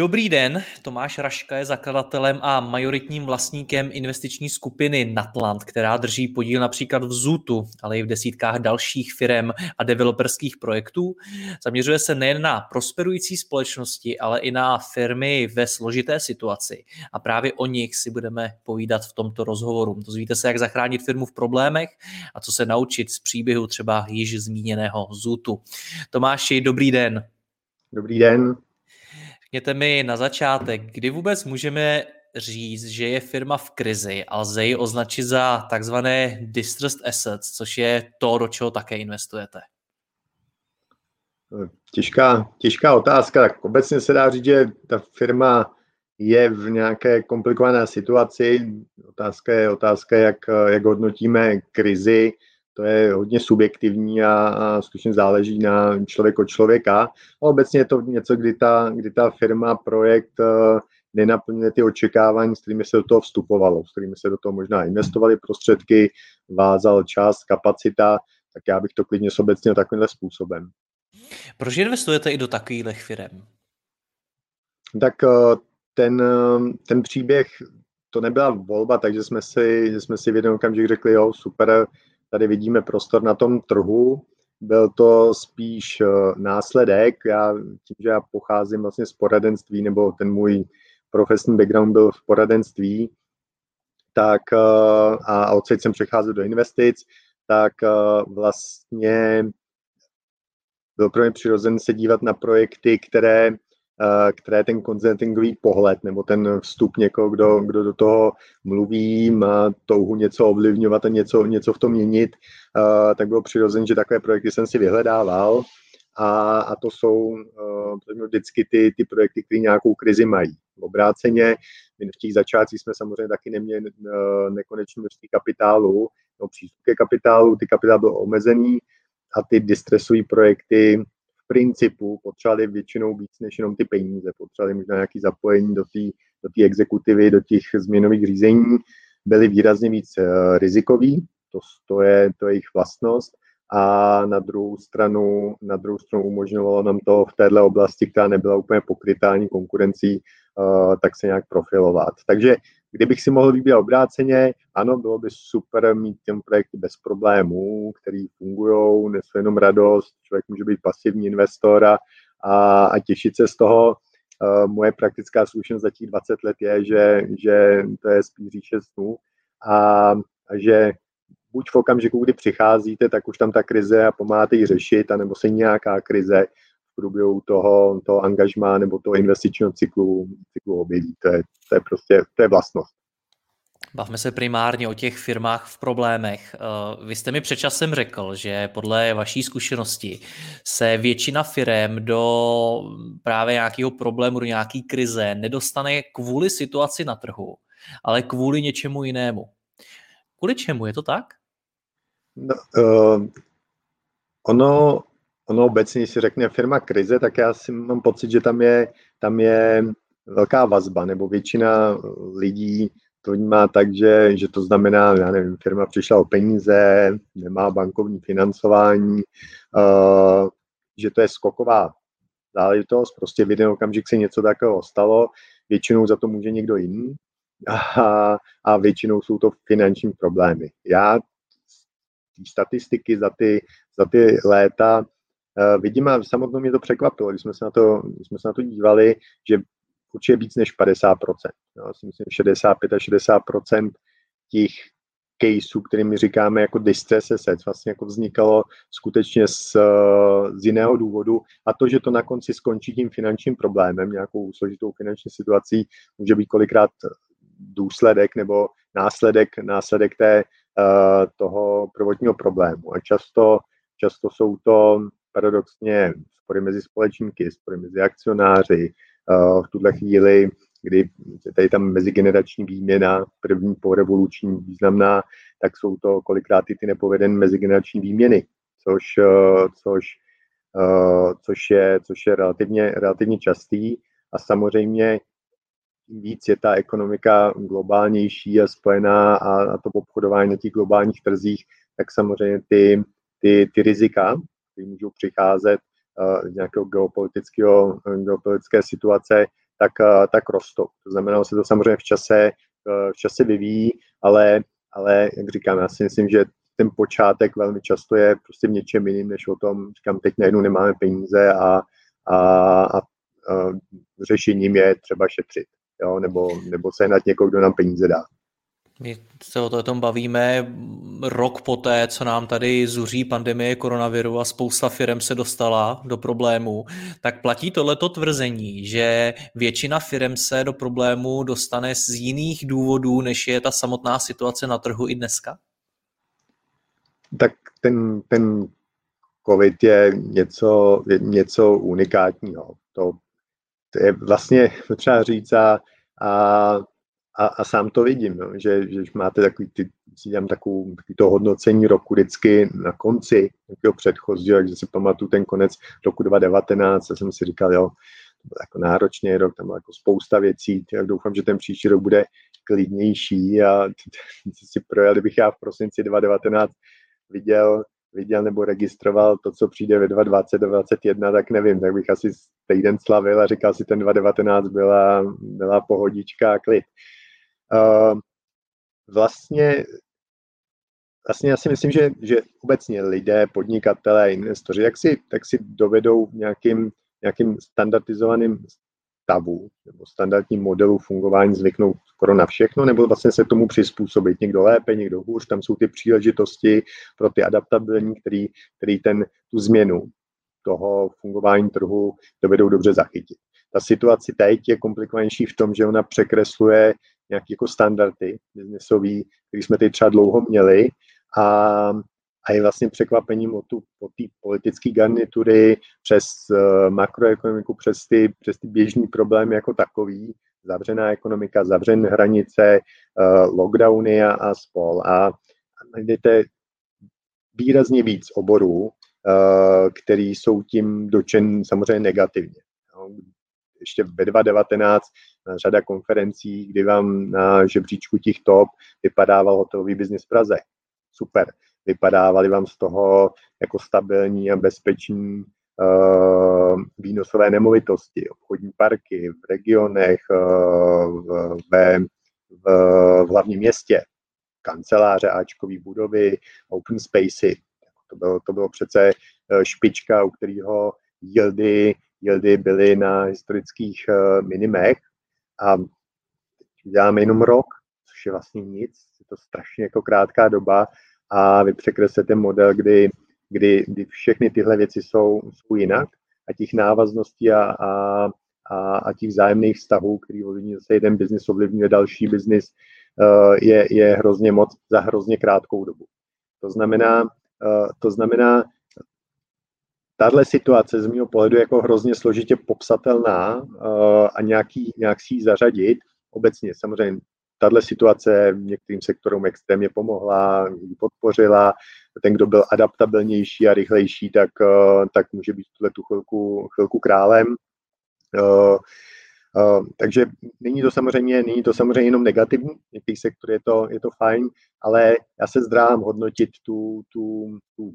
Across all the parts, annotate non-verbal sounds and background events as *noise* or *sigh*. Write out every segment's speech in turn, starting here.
Dobrý den, Tomáš Raška je zakladatelem a majoritním vlastníkem investiční skupiny Natland, která drží podíl například v Zutu, ale i v desítkách dalších firm a developerských projektů. Zaměřuje se nejen na prosperující společnosti, ale i na firmy ve složité situaci. A právě o nich si budeme povídat v tomto rozhovoru. Dozvíte se, jak zachránit firmu v problémech a co se naučit z příběhu třeba již zmíněného Zutu. Tomáši, dobrý den. Dobrý den. Řekněte mi na začátek, kdy vůbec můžeme říct, že je firma v krizi a lze ji označit za takzvané distressed assets, což je to, do čeho také investujete? Těžká, těžká otázka. Tak obecně se dá říct, že ta firma je v nějaké komplikované situaci. Otázka je, otázka, jak, jak hodnotíme krizi to je hodně subjektivní a, a skutečně záleží na člověk od člověka. A obecně je to něco, kdy ta, kdy ta firma, projekt uh, nenaplňuje ty očekávání, s kterými se do toho vstupovalo, s kterými se do toho možná investovali prostředky, vázal čas, kapacita, tak já bych to klidně sobecnil takovýmhle způsobem. Proč investujete i do takových firm? Tak uh, ten, uh, ten příběh, to nebyla volba, takže jsme si, jsme si v jeden okamžik řekli, jo, super, tady vidíme prostor na tom trhu. Byl to spíš eh, následek. Já tím, že já pocházím vlastně z poradenství, nebo ten můj profesní background byl v poradenství, tak eh, a odsaď jsem přecházel do investic, tak eh, vlastně byl pro mě přirozen se dívat na projekty, které které ten konzultingový pohled nebo ten vstup někoho, kdo, kdo do toho mluví, má touhu něco ovlivňovat a něco, něco v tom měnit, eh, tak bylo přirozené, že takové projekty jsem si vyhledával a, a to jsou vždycky ty, ty projekty, které nějakou krizi mají. Obráceně, my v těch začátcích jsme samozřejmě taky neměli nekonečné množství kapitálu, no přístup ke kapitálu, ty kapitál byl omezený a ty distresové projekty principu potřebovali většinou víc než jenom ty peníze, potřebovali možná nějaké zapojení do té do exekutivy, do těch změnových řízení, byli výrazně víc uh, rizikový, to, to, je, to je jejich vlastnost, a na druhou stranu, na druhou stranu umožňovalo nám to v této oblasti, která nebyla úplně pokrytá ani konkurencí, uh, tak se nějak profilovat. Takže Kdybych si mohl vybírat obráceně, ano, bylo by super mít těm projekty bez problémů, který fungují, nesou jenom radost, člověk může být pasivní investor a, a, těšit se z toho. Uh, moje praktická zkušenost za těch 20 let je, že, že to je spíš říše snů a, a že buď v okamžiku, kdy přicházíte, tak už tam ta krize a pomáháte ji řešit, anebo se nějaká krize v průběhu toho, toho angažmá nebo toho investičního cyklu, cyklu objeví. To je, to je prostě to je vlastnost. Bavme se primárně o těch firmách v problémech. Eh, vy jste mi před časem řekl, že podle vaší zkušenosti se většina firm do právě nějakého problému, do nějaké krize nedostane kvůli situaci na trhu, ale kvůli něčemu jinému. Kvůli čemu? Je to tak? No, uh, ono, ono obecně, když si řekne firma krize, tak já si mám pocit, že tam je, tam je velká vazba, nebo většina lidí to vnímá tak, že, že to znamená, já nevím, firma přišla o peníze, nemá bankovní financování, uh, že to je skoková záležitost, prostě v jeden okamžik se něco takového stalo, většinou za to může někdo jiný a, a většinou jsou to finanční problémy. Já statistiky za ty, za ty léta uh, vidím a samotnou mě to překvapilo, když jsme se na to, když jsme se na to dívali, že určitě víc než 50%. Já si myslím, 65 až 60% těch caseů, který my říkáme jako distress assets, vlastně jako vznikalo skutečně z, z jiného důvodu a to, že to na konci skončí tím finančním problémem, nějakou složitou finanční situací, může být kolikrát důsledek nebo následek, následek té, toho prvotního problému. A často, často jsou to paradoxně spory mezi společníky, spory mezi akcionáři. Uh, v tuhle chvíli kdy je tady tam mezigenerační výměna, první po revoluční významná, tak jsou to kolikrát i ty nepovedené mezigenerační výměny, což, eh, což, eh, což, je, což je relativně, relativně častý a samozřejmě víc je ta ekonomika globálnější a spojená a, a to obchodování na těch globálních trzích, tak samozřejmě ty, ty, ty rizika, které můžou přicházet uh, z nějakého geopolitického, geopolitické situace, tak, eh, tak rostou. To znamená, že se to samozřejmě v čase, eh, v čase vyvíjí, ale, ale jak říkám, já si myslím, že ten počátek velmi často je prostě v něčem jiným, než o tom, říkám, teď najednou nemáme peníze a, a, a řešením je třeba šetřit, jo? Nebo, nebo se nad někoho, kdo nám peníze dá. My se o tom bavíme rok poté, co nám tady zuří pandemie koronaviru a spousta firm se dostala do problému, tak platí tohleto tvrzení, že většina firm se do problému dostane z jiných důvodů, než je ta samotná situace na trhu i dneska? Tak ten, ten COVID je něco, něco unikátního. To, to je vlastně třeba říct a, a a, a sám to vidím, no, že, že máte takový, ty, si dělám takovou, takový to hodnocení roku vždycky na konci nějakého předchozího, takže si pamatuju ten konec roku 2019 a jsem si říkal, jo, to byl jako náročný rok, tam bylo jako spousta věcí, tak doufám, že ten příští rok bude klidnější a *laughs* si projel, kdybych já v prosinci 2019 viděl, viděl nebo registroval to, co přijde ve 2020 do 2021, tak nevím, tak bych asi týden slavil a říkal si, ten 2019 byla, byla pohodička a klid. Uh, vlastně, vlastně já si myslím, že, že obecně lidé, podnikatelé, investoři, jak si, tak si dovedou nějakým, nějakým standardizovaným stavu nebo standardním modelu fungování zvyknout skoro na všechno, nebo vlastně se tomu přizpůsobit. Někdo lépe, někdo hůř, tam jsou ty příležitosti pro ty adaptabilní, který, který ten, tu změnu toho fungování trhu dovedou dobře zachytit. Ta situace teď je komplikovanější v tom, že ona překresluje nějaké jako standardy biznesový, který jsme teď třeba dlouho měli a, a je vlastně překvapením od, té politické garnitury přes uh, makroekonomiku, přes ty, přes ty běžný problémy jako takový, zavřená ekonomika, zavřené hranice, uh, lockdowny a, a spol. A, najdete výrazně víc oborů, uh, který jsou tím dočen samozřejmě negativně. No, ještě ve 2019 řada konferencí, kdy vám na žebříčku těch top vypadával hotelový biznis v Praze. Super. Vypadávali vám z toho jako stabilní a bezpečný uh, výnosové nemovitosti, obchodní parky v regionech, uh, v, ve, v, v hlavním městě, kanceláře, Ačkové budovy, open spacey. To bylo, to bylo přece špička, u kterého yieldy yieldy byly na historických minimech. A děláme jenom rok, což je vlastně nic, je to strašně jako krátká doba a vy překreslete model, kdy, kdy, kdy všechny tyhle věci jsou, jsou jinak a těch návazností a, a, a, a těch vzájemných vztahů, který ovlivní zase jeden biznis, ovlivňuje další biznis, uh, je, je hrozně moc za hrozně krátkou dobu. To znamená, uh, to znamená, tahle situace z mého pohledu je jako hrozně složitě popsatelná uh, a nějaký, nějak si ji zařadit. Obecně samozřejmě tahle situace některým sektorům extrémně pomohla, podpořila. Ten, kdo byl adaptabilnější a rychlejší, tak, uh, tak může být tuhle tu chvilku, chvilku králem. Uh, takže není to samozřejmě, není to samozřejmě jenom negativní, některý sektor je to, je to fajn, ale já se zdrám hodnotit tu, tu, tu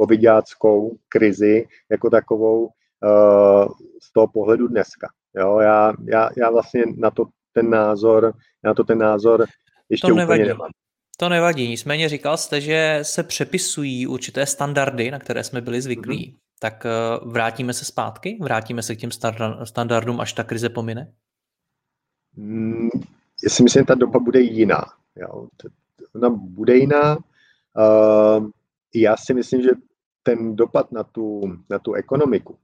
covidáckou krizi jako takovou uh, z toho pohledu dneska. Jo, já, já, já vlastně na to ten názor, na to ten názor ještě to úplně nevadí. nemám. To nevadí, nicméně říkal jste, že se přepisují určité standardy, na které jsme byli zvyklí. Mm-hmm. Tak uh, vrátíme se zpátky? Vrátíme se k těm standardům, až ta krize pomine? Mm, já si myslím, že ta doba bude jiná. Jo. ona bude jiná. Uh, já si myslím, že ten dopad na tu, na tu ekonomiku,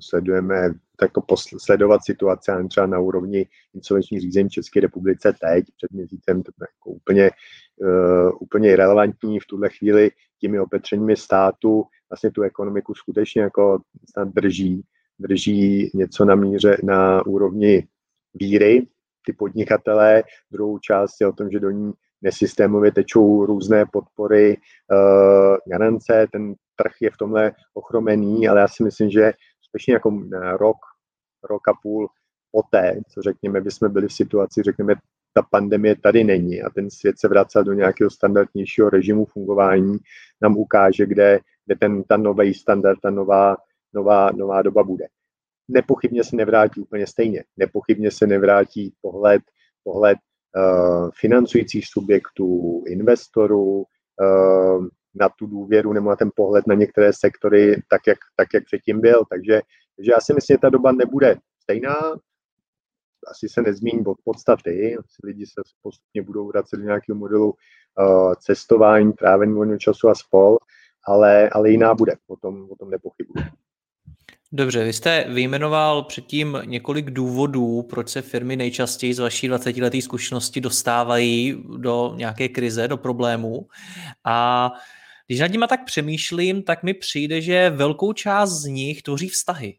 sledujeme jako sledovat situaci třeba na úrovni insolvenční řízení v České republice teď, před měsícem, to je jako úplně, uh, úplně irrelevantní v tuhle chvíli těmi opatřeními státu vlastně tu ekonomiku skutečně jako snad drží, drží něco na míře, na úrovni víry, ty podnikatelé, druhou část je o tom, že do ní nesystémově tečou různé podpory, uh, garance, ten trh je v tomhle ochromený, ale já si myslím, že skutečně jako rok, rok a půl poté, co řekněme, bychom byli v situaci, řekněme, ta pandemie tady není a ten svět se vrací do nějakého standardnějšího režimu fungování, nám ukáže, kde, kde ten, ta nový standard, ta nová, nová, nová doba bude. Nepochybně se nevrátí úplně stejně. Nepochybně se nevrátí pohled, pohled uh, financujících subjektů, investorů, uh, na tu důvěru nebo na ten pohled na některé sektory tak, jak, tak, jak předtím byl. Takže, takže já si myslím, že ta doba nebude stejná, asi se nezmíní od podstaty, asi lidi se postupně budou vracet do nějakého modelu uh, cestování, trávení volného času a spol, ale, ale jiná bude, o tom, o tom nepochybuji. Dobře, vy jste vyjmenoval předtím několik důvodů, proč se firmy nejčastěji z vaší 20 leté zkušenosti dostávají do nějaké krize, do problémů. A když nad nimi tak přemýšlím, tak mi přijde, že velkou část z nich tvoří vztahy.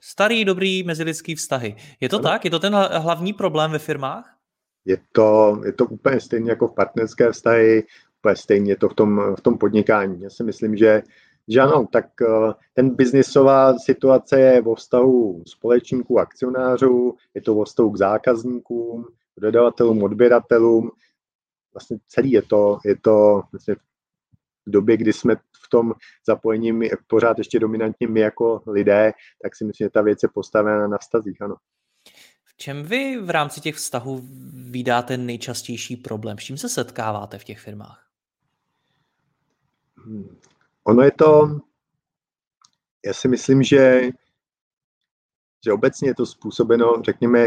Starý, dobrý mezilidský vztahy. Je to ano. tak? Je to ten hlavní problém ve firmách? Je to, je to úplně stejně jako v partnerské vztahy, úplně stejně je to v tom, v tom podnikání. Já si myslím, že, že ano, tak eh, ten biznisová situace je vo vztahu společníků, akcionářů, je to vo vztahu k zákazníkům, dodavatelům, odběratelům. Vlastně celý je to, je to vlastně v době, kdy jsme v tom zapojení my, pořád ještě dominantně my jako lidé, tak si myslím, že ta věc je postavená na vztazích, ano. V čem vy v rámci těch vztahů vydáte nejčastější problém? S čím se setkáváte v těch firmách? Hmm. Ono je to, já si myslím, že, že obecně je to způsobeno, řekněme,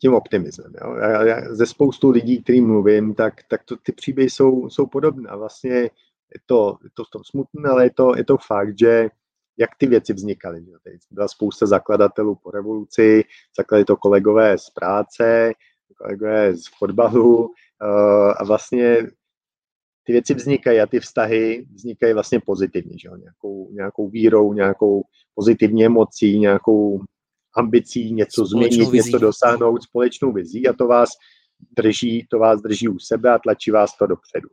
tím optimismem. Jo. Já, já, ze spoustu lidí, kterým mluvím, tak, tak to, ty příběhy jsou, jsou podobné. A vlastně je to, je to v tom smutné, ale je to, je to fakt, že jak ty věci vznikaly. Že? Teď byla spousta zakladatelů po revoluci, zakladali to kolegové z práce, kolegové z fotbalu uh, a vlastně ty věci vznikají a ty vztahy vznikají vlastně pozitivně, že? Nějakou, nějakou vírou, nějakou pozitivní emocí, nějakou ambicí něco společnou změnit, vizí. něco dosáhnout, společnou vizí a to vás drží, to vás drží u sebe a tlačí vás to dopředu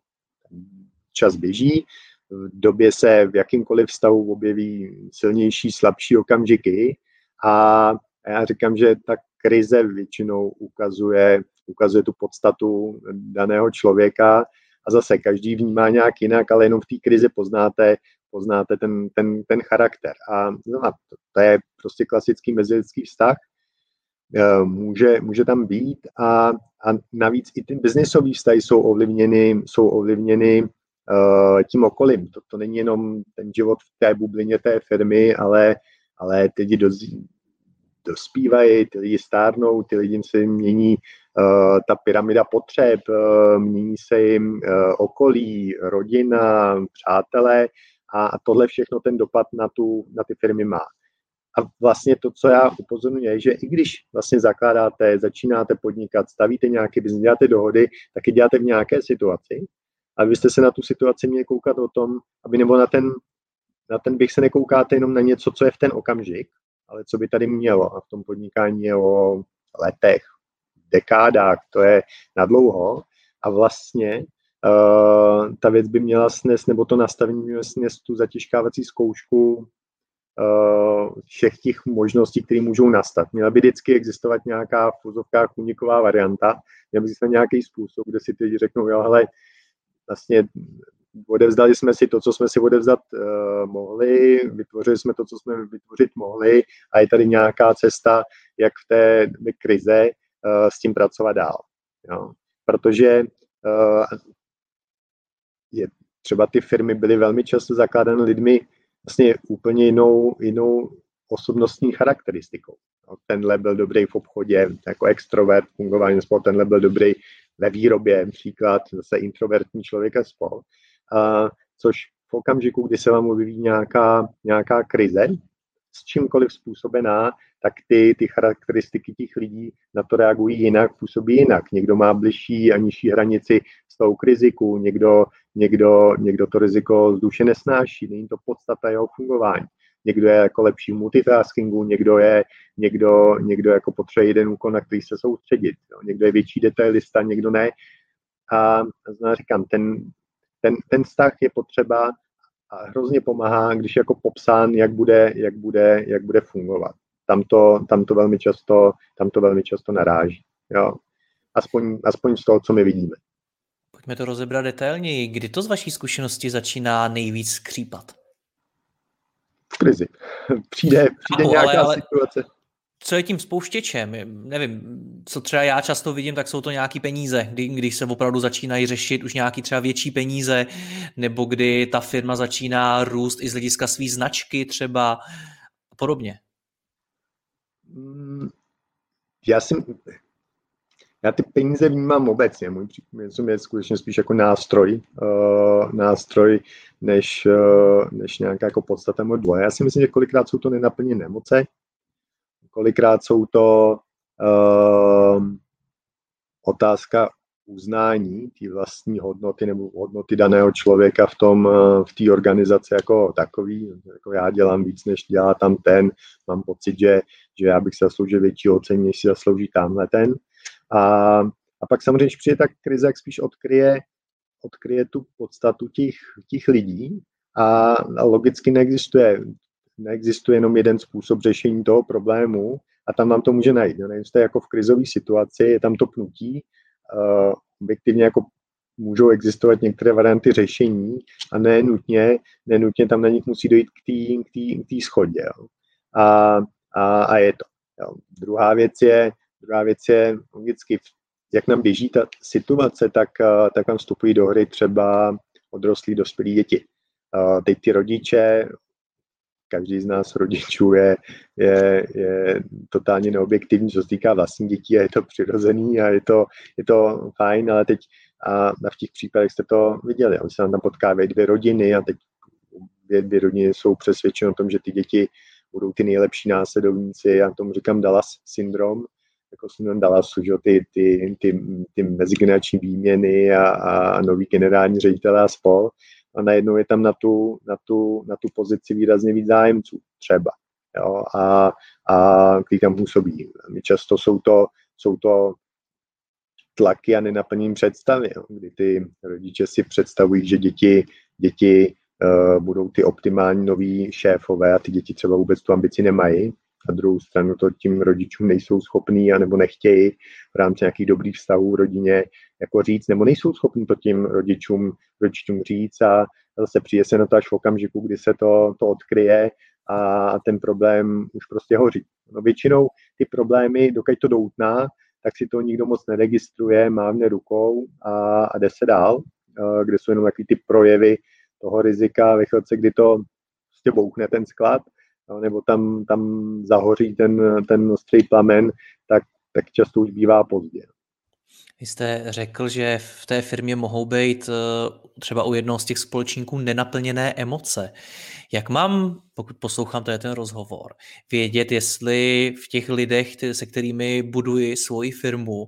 čas běží, v době se v jakýmkoliv stavu objeví silnější, slabší okamžiky. A já říkám, že ta krize většinou ukazuje, ukazuje tu podstatu daného člověka. A zase každý vnímá nějak jinak, ale jenom v té krizi poznáte, poznáte ten, ten, ten charakter. A to, to je prostě klasický mezilidský vztah, e, může, může tam být. A, a navíc i ty biznisové vztahy jsou ovlivněny, jsou ovlivněny tím okolím. To, to není jenom ten život v té bublině té firmy, ale, ale ty lidi doz, dospívají, ty lidi stárnou, ty lidi se mění uh, ta pyramida potřeb, uh, mění se jim uh, okolí, rodina, přátelé a, a tohle všechno ten dopad na, tu, na ty firmy má. A vlastně to, co já upozorňuji, je, že i když vlastně zakládáte, začínáte podnikat, stavíte nějaké biznes, děláte dohody, tak je děláte v nějaké situaci, a vy jste se na tu situaci měli koukat o tom, aby nebo na ten, na ten bych se nekoukáte jenom na něco, co je v ten okamžik, ale co by tady mělo. A v tom podnikání je o letech, dekádách, to je na dlouho. A vlastně uh, ta věc by měla snést, nebo to nastavení mělo snést tu zatěžkávací zkoušku uh, všech těch možností, které můžou nastat. Měla by vždycky existovat nějaká v fuzovkách uniková varianta, měl by existovat nějaký způsob, kde si lidi řeknou, jo, hele, vlastně odevzdali jsme si to, co jsme si odevzdat uh, mohli, vytvořili jsme to, co jsme vytvořit mohli a je tady nějaká cesta, jak v té krize uh, s tím pracovat dál. Jo? Protože uh, je, třeba ty firmy byly velmi často zakládány lidmi vlastně úplně jinou, jinou osobnostní charakteristikou. Tenhle byl dobrý v obchodě, jako extrovert, fungování spolu, tenhle byl dobrý ve výrobě, příklad zase introvertní člověk a spol. A, což v okamžiku, kdy se vám objeví nějaká, nějaká krize, s čímkoliv způsobená, tak ty, ty charakteristiky těch lidí na to reagují jinak, působí jinak. Někdo má bližší a nižší hranici vztahu k riziku, někdo, někdo, někdo to riziko z duše nesnáší, není to podstata jeho fungování. Někdo je jako lepší multitaskingu, někdo je, někdo, někdo jako potřebuje jeden úkon, na který se soustředit. Jo. Někdo je větší detailista, někdo ne. A znamená, říkám, ten, ten, ten vztah je potřeba a hrozně pomáhá, když je jako popsán, jak bude, jak bude, jak bude fungovat. Tam to, tam to velmi často, tam to velmi často naráží. Jo. Aspoň, aspoň z toho, co my vidíme. Pojďme to rozebrat detailněji. Kdy to z vaší zkušenosti začíná nejvíc skřípat? V krizi. *laughs* Přijde, přijde Aho, nějaká ale, ale... situace co je tím spouštěčem? Nevím, co třeba já často vidím, tak jsou to nějaký peníze, kdy, když se opravdu začínají řešit už nějaký třeba větší peníze, nebo kdy ta firma začíná růst i z hlediska své značky třeba a podobně. Mm, já si, já ty peníze vnímám obecně. Můj příjem je skutečně spíš jako nástroj, uh, nástroj než, uh, než nějaká jako podstata moje Já si myslím, že kolikrát jsou to nenaplněné emoce, kolikrát jsou to uh, otázka uznání té vlastní hodnoty nebo hodnoty daného člověka v tom, eh, v té organizaci jako takový. Jako já dělám víc, než dělá tam ten. Mám pocit, že, že já bych se zasloužil větší ocení, než si zaslouží tamhle ten. A, a pak samozřejmě, když přijde tak krize, jak spíš odkryje, odkryje tu podstatu těch, těch lidí a, logicky neexistuje neexistuje jenom jeden způsob řešení toho problému a tam vám to může najít. Nevím, jste jako v krizové situaci, je tam to pnutí, uh, objektivně jako můžou existovat některé varianty řešení a ne nutně, ne nutně tam na nich musí dojít k té schodě. Jo. A, a, a je to. Jo. Druhá věc je, druhá věc je logicky, jak nám běží ta situace, tak, uh, tak vám vstupují do hry třeba odrostlí dospělí děti. Uh, teď ty rodiče každý z nás rodičů je, je, je totálně neobjektivní, co se týká vlastních dětí a je to přirozený a je to, je to fajn, ale teď a v těch případech jste to viděli, oni se tam potkávají dvě rodiny a teď dvě, dvě rodiny jsou přesvědčeny o tom, že ty děti budou ty nejlepší následovníci, já tomu říkám Dallas syndrom, jako syndrom Dallasu, že ty, ty, ty, ty mezigenerační výměny a, a nový generální ředitele a spol a najednou je tam na tu, na tu, na tu pozici výrazně víc zájemců třeba. Jo, a, a který tam působí. Často jsou to, jsou to tlaky a nenaplním představy, jo, kdy ty rodiče si představují, že děti, děti uh, budou ty optimální noví šéfové a ty děti třeba vůbec tu ambici nemají na druhou stranu to tím rodičům nejsou schopní anebo nechtějí v rámci nějakých dobrých vztahů v rodině jako říct, nebo nejsou schopní to tím rodičům, rodičům říct a zase přijde se na to až v okamžiku, kdy se to, to odkryje a ten problém už prostě hoří. No většinou ty problémy, dokud to doutná, tak si to nikdo moc neregistruje, mávne rukou a, a jde se dál, kde jsou jenom takový ty projevy toho rizika ve chvíli, kdy to prostě bouchne ten sklad no, nebo tam, tam zahoří ten, ten ostrý plamen, tak, tak často už bývá pozdě. Vy jste řekl, že v té firmě mohou být eh, třeba u jednoho z těch společníků nenaplněné emoce. Jak mám, pokud poslouchám je ten rozhovor, vědět, jestli v těch lidech, se kterými buduji svoji firmu,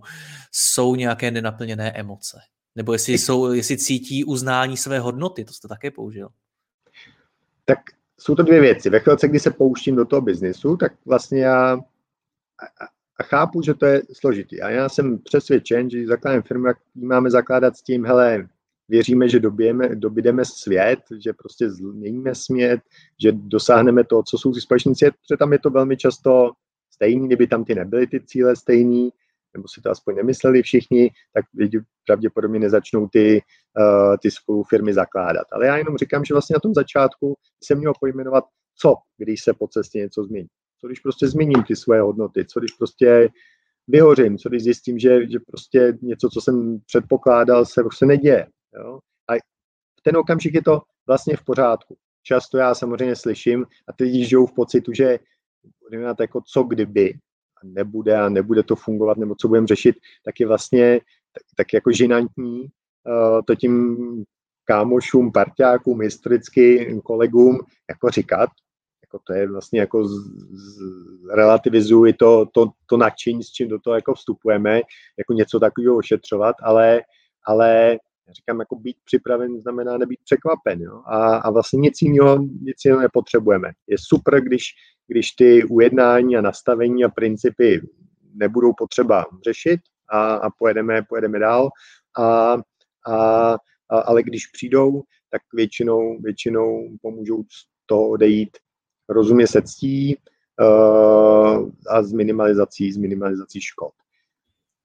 jsou nějaké nenaplněné emoce? Nebo jestli, jsou, jestli cítí uznání své hodnoty, to jste také použil. Tak jsou to dvě věci. Ve chvíli, kdy se pouštím do toho biznisu, tak vlastně já a chápu, že to je složitý. A já jsem přesvědčen, že zakládám firmu, jak máme zakládat s tím, hele, věříme, že dobijeme, dobydeme svět, že prostě změníme svět, že dosáhneme to, co jsou ty společníci, protože tam je to velmi často stejný, kdyby tam ty nebyly ty cíle stejný, nebo si to aspoň nemysleli všichni, tak lidi pravděpodobně nezačnou ty, uh, ty spolu firmy zakládat. Ale já jenom říkám, že vlastně na tom začátku se mělo pojmenovat, co, když se po cestě něco změní. Co když prostě změním ty svoje hodnoty, co když prostě vyhořím, co když zjistím, že, že prostě něco, co jsem předpokládal, se prostě neděje. Jo? A v ten okamžik je to vlastně v pořádku. Často já samozřejmě slyším a ty lidi žijou v pocitu, že jako co kdyby, nebude a nebude to fungovat, nebo co budeme řešit, tak je vlastně tak, tak jako žinantní uh, to tím kámošům, parťákům, historicky kolegům jako říkat, jako to je vlastně jako z, z, relativizuji to, to, to nadšení, s čím do toho jako vstupujeme, jako něco takového ošetřovat, ale, ale říkám, jako být připraven znamená nebýt překvapen. Jo? A, a vlastně nic jiného, nic jiného nepotřebujeme. Je super, když, když ty ujednání a nastavení a principy nebudou potřeba řešit a, a pojedeme, pojedeme dál. A, a, a, ale když přijdou, tak většinou, většinou pomůžou z toho odejít rozumně se ctí uh, a s minimalizací, s minimalizací škod.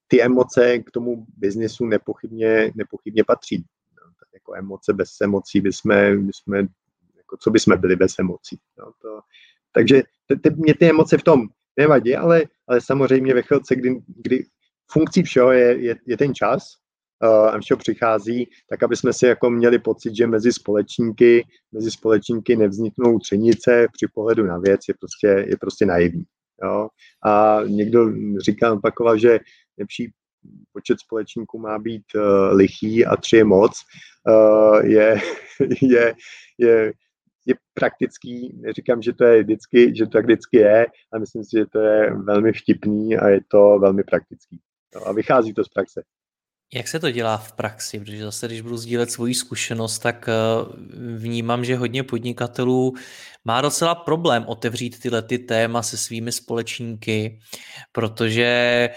Ty emoce k tomu biznesu nepochybně, nepochybně patří. No, tak jako emoce bez emocí bychom, bychom jako co bychom byli bez emocí. No, to, takže te, te, mě ty emoce v tom nevadí, ale, ale samozřejmě ve chvilce, kdy, kdy funkcí všeho je, je, je ten čas, uh, a všeho přichází, tak aby jsme si jako měli pocit, že mezi společníky, mezi společníky nevzniknou třenice při pohledu na věc, je prostě, je prostě naivní. Jo? A někdo říká, opakoval, že lepší počet společníků má být uh, lichý a tři je moc, uh, *laughs* je, je, je, je praktický, neříkám, že to je vždycky, že to tak vždycky je, ale myslím si, že to je velmi vtipný a je to velmi praktický. No, a vychází to z praxe. Jak se to dělá v praxi? Protože zase, když budu sdílet svoji zkušenost, tak eh, vnímám, že hodně podnikatelů má docela problém otevřít tyhle ty téma se svými společníky, protože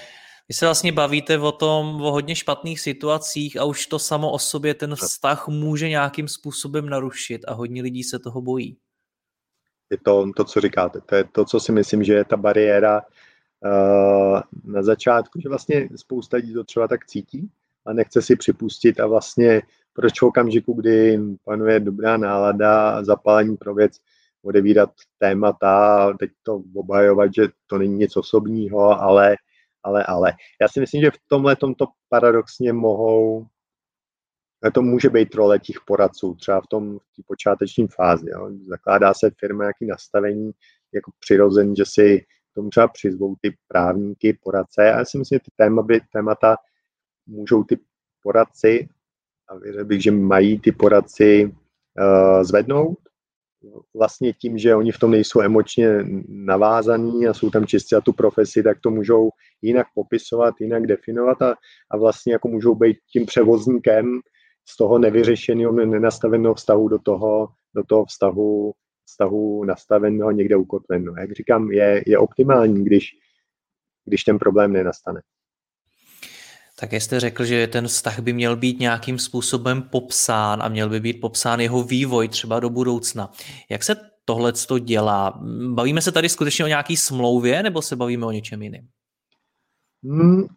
vy se vlastně bavíte o tom, o hodně špatných situacích a už to samo o sobě ten vztah může nějakým způsobem narušit a hodně lidí se toho bojí. Je to to, co říkáte. To je to, co si myslím, že je ta bariéra uh, na začátku, že vlastně spousta lidí to třeba tak cítí, a nechce si připustit a vlastně proč v okamžiku, kdy panuje dobrá nálada a zapálení pro věc, odevírat témata a teď to obhajovat, že to není nic osobního, ale, ale, ale. Já si myslím, že v tomhle tomto paradoxně mohou, to může být role těch poradců, třeba v tom v počáteční fázi. Jo. Zakládá se firma nějaký nastavení, jako přirozený, že si tomu třeba přizvou ty právníky, poradce. A já si myslím, že ty téma by, témata můžou ty poradci, a věřil bych, že mají ty poradci uh, zvednout, vlastně tím, že oni v tom nejsou emočně navázaní a jsou tam čistě na tu profesi, tak to můžou jinak popisovat, jinak definovat a, a vlastně jako můžou být tím převozníkem z toho nevyřešeného, nenastaveného vztahu do toho, do toho vztahu, vztahu nastaveného někde ukotveného. Jak říkám, je, je optimální, když, když ten problém nenastane. Tak jste řekl, že ten vztah by měl být nějakým způsobem popsán a měl by být popsán jeho vývoj třeba do budoucna. Jak se tohle to dělá? Bavíme se tady skutečně o nějaký smlouvě nebo se bavíme o něčem jiném? Hmm,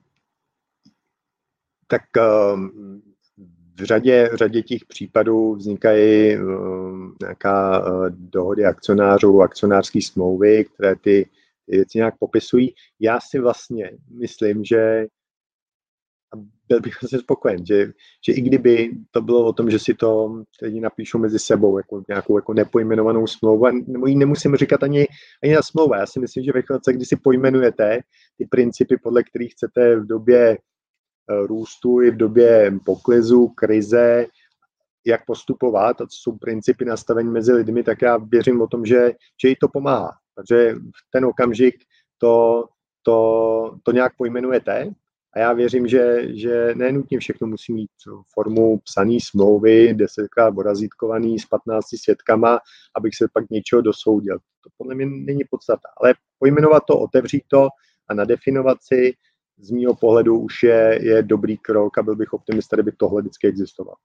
tak um, v řadě, v řadě těch případů vznikají um, nějaká uh, dohody akcionářů, akcionářské smlouvy, které ty, ty věci nějak popisují. Já si vlastně myslím, že a byl bych vlastně spokojen, že, že i kdyby to bylo o tom, že si to lidi napíšou mezi sebou jako nějakou jako nepojmenovanou smlouvu, nebo ji nemusím říkat ani, ani na smlouva. Já si myslím, že ve chvíli, kdy si pojmenujete ty principy, podle kterých chcete v době eh, růstu i v době poklizu, krize, jak postupovat a co jsou principy nastavení mezi lidmi, tak já věřím o tom, že, že jí to pomáhá. Takže v ten okamžik to, to, to nějak pojmenujete a já věřím, že, že nenutně všechno musí mít formu psaný smlouvy, desetkrát orazítkovaný s 15 svědkama, abych se pak něčeho dosoudil. To podle mě není podstata. Ale pojmenovat to, otevřít to a nadefinovat si z mého pohledu už je, je dobrý krok a byl bych optimista, kdyby tohle vždycky existovalo.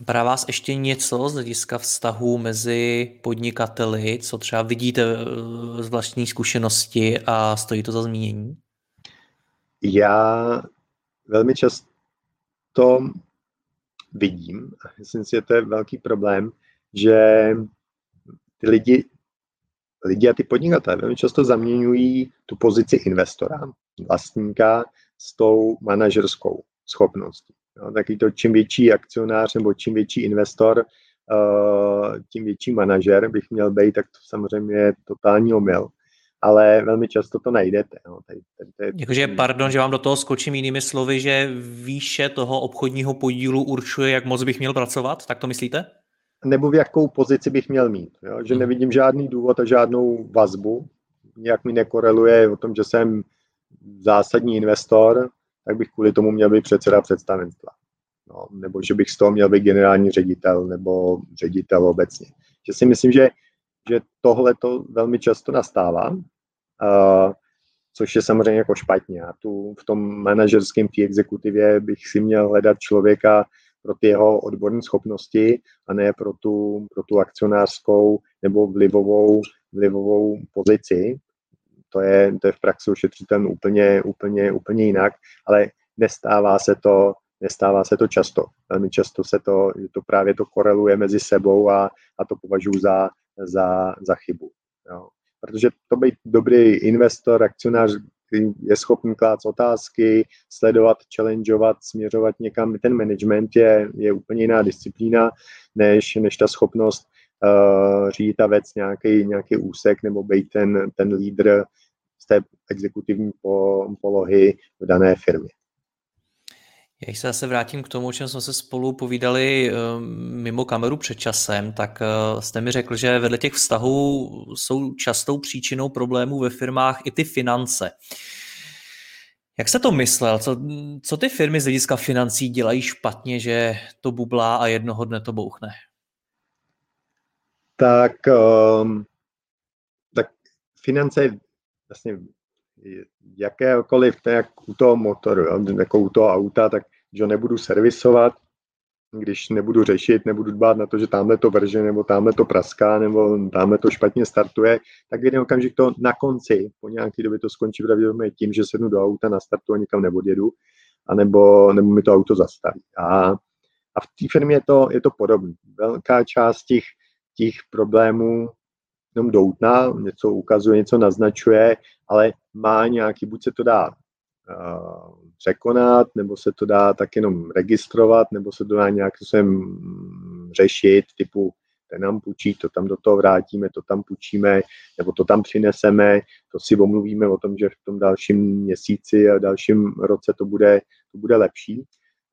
Napadá vás ještě něco z hlediska vztahu mezi podnikateli, co třeba vidíte eh, z vlastní zkušenosti a stojí to za zmínění? Já velmi často vidím, a myslím si, že to je velký problém, že ty lidi, lidi a ty podnikatelé velmi často zaměňují tu pozici investora, vlastníka s tou manažerskou schopností. No, taky to, čím větší akcionář nebo čím větší investor, uh, tím větší manažer bych měl být, tak to samozřejmě je totální omyl. Ale velmi často to najdete. No. Tady, tady, tady, Jakože, pardon, že vám do toho skočím jinými slovy, že výše toho obchodního podílu určuje, jak moc bych měl pracovat, tak to myslíte? Nebo v jakou pozici bych měl mít. Jo? Že hmm. nevidím žádný důvod a žádnou vazbu. Nějak mi nekoreluje o tom, že jsem zásadní investor, tak bych kvůli tomu měl být předseda představenstva. No, nebo že bych z toho měl být generální ředitel nebo ředitel obecně. Že si myslím, že, že tohle to velmi často nastává, uh, což je samozřejmě jako špatně. A tu v tom manažerském té exekutivě bych si měl hledat člověka pro ty jeho odborné schopnosti a ne pro tu, pro tu akcionářskou nebo vlivovou, vlivovou pozici, to je, to je v praxi ušetřitelné úplně, úplně, úplně jinak, ale nestává se to, nestává se to často. Velmi často se to, to právě to koreluje mezi sebou a, a to považuji za, za, za chybu. Jo. Protože to být dobrý investor, akcionář, který je schopný klát otázky, sledovat, challengeovat, směřovat někam. Ten management je, je úplně jiná disciplína, než, než ta schopnost uh, řídit a vec nějaký, nějaký úsek nebo být ten, ten lídr z té exekutivní polohy v dané firmě. Já se zase vrátím k tomu, o čem jsme se spolu povídali eh, mimo kameru před časem, tak eh, jste mi řekl, že vedle těch vztahů jsou častou příčinou problémů ve firmách i ty finance. Jak se to myslel? Co, co ty firmy z hlediska financí dělají špatně, že to bublá a jednoho dne to bouchne? Tak, um, tak finance vlastně jakékoliv, to jak u toho motoru, jo, jako u toho auta, tak že ho nebudu servisovat, když nebudu řešit, nebudu dbát na to, že tamhle to vrže, nebo tamhle to praská, nebo tamhle to špatně startuje, tak jeden okamžik to na konci, po nějaké době to skončí pravděpodobně tím, že sednu do auta, nastartu a nikam neodjedu, anebo, nebo mi to auto zastaví. A, a v té firmě je to, je to podobné. Velká část těch, těch problémů jenom doutná, něco ukazuje, něco naznačuje, ale má nějaký, buď se to dá uh, překonat, nebo se to dá tak jenom registrovat, nebo se to dá nějak sem řešit, typu ten nám půjčí, to tam do toho vrátíme, to tam půjčíme, nebo to tam přineseme, to si omluvíme o tom, že v tom dalším měsíci a dalším roce to bude, to bude lepší.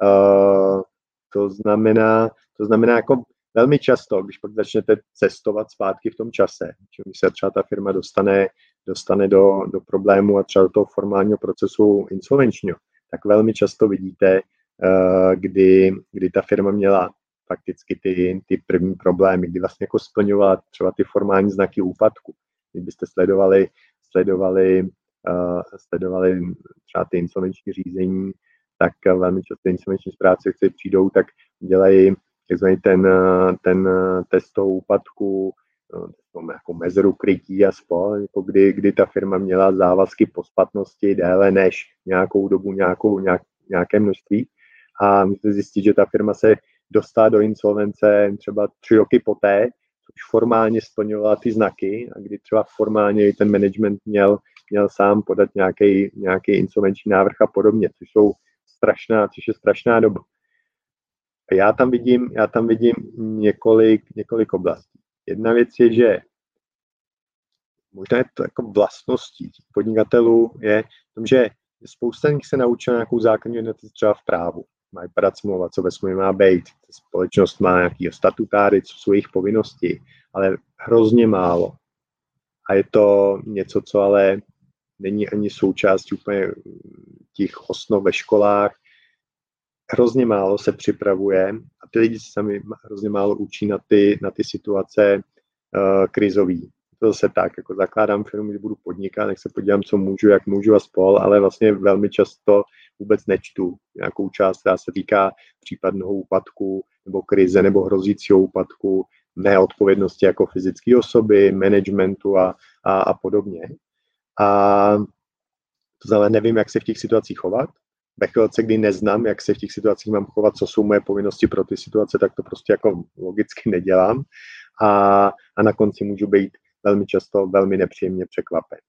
Uh, to znamená, to znamená jako velmi často, když pak začnete cestovat zpátky v tom čase, že se třeba ta firma dostane, dostane do, do problému a třeba do toho formálního procesu insolvenčního, tak velmi často vidíte, uh, kdy, kdy ta firma měla fakticky ty, ty první problémy, kdy vlastně jako splňovala třeba ty formální znaky úpadku. Kdybyste sledovali, sledovali, uh, sledovali třeba ty insolvenční řízení, tak velmi často insolvenční správci, kteří přijdou, tak dělají takzvaný ten, ten test toho úpadku, jako mezeru krytí a spol, jako kdy, kdy ta firma měla závazky po splatnosti déle než nějakou dobu, nějakou, nějak, nějaké množství a musíte zjistit, že ta firma se dostala do insolvence třeba tři roky poté, což formálně splňovala ty znaky a kdy třeba formálně ten management měl, měl sám podat nějaký, nějaký insolvenční návrh a podobně, což jsou strašná, což je strašná doba. Já tam vidím, já tam vidím několik, několik oblastí. Jedna věc je, že možná je to jako vlastností podnikatelů je tom, že spousta nich se naučila nějakou základní jednotu třeba v právu. Mají padat smlouva, co ve smlouvě má být. Společnost má nějaký statutáry, co jsou jejich povinnosti, ale hrozně málo. A je to něco, co ale není ani součástí úplně těch osnov ve školách, hrozně málo se připravuje a ty lidi se sami hrozně málo učí na ty, na ty situace uh, krizový. To zase tak, jako zakládám firmu, kdy budu podnikat, tak se podívám, co můžu, jak můžu a spol, ale vlastně velmi často vůbec nečtu nějakou část, která se týká případného úpadku nebo krize nebo hrozícího úpadku, neodpovědnosti jako fyzické osoby, managementu a, a, a podobně. A to znamená, nevím, jak se v těch situacích chovat, ve chvilce, kdy neznám, jak se v těch situacích mám chovat, co jsou moje povinnosti pro ty situace, tak to prostě jako logicky nedělám a, a na konci můžu být velmi často velmi nepříjemně překvapen.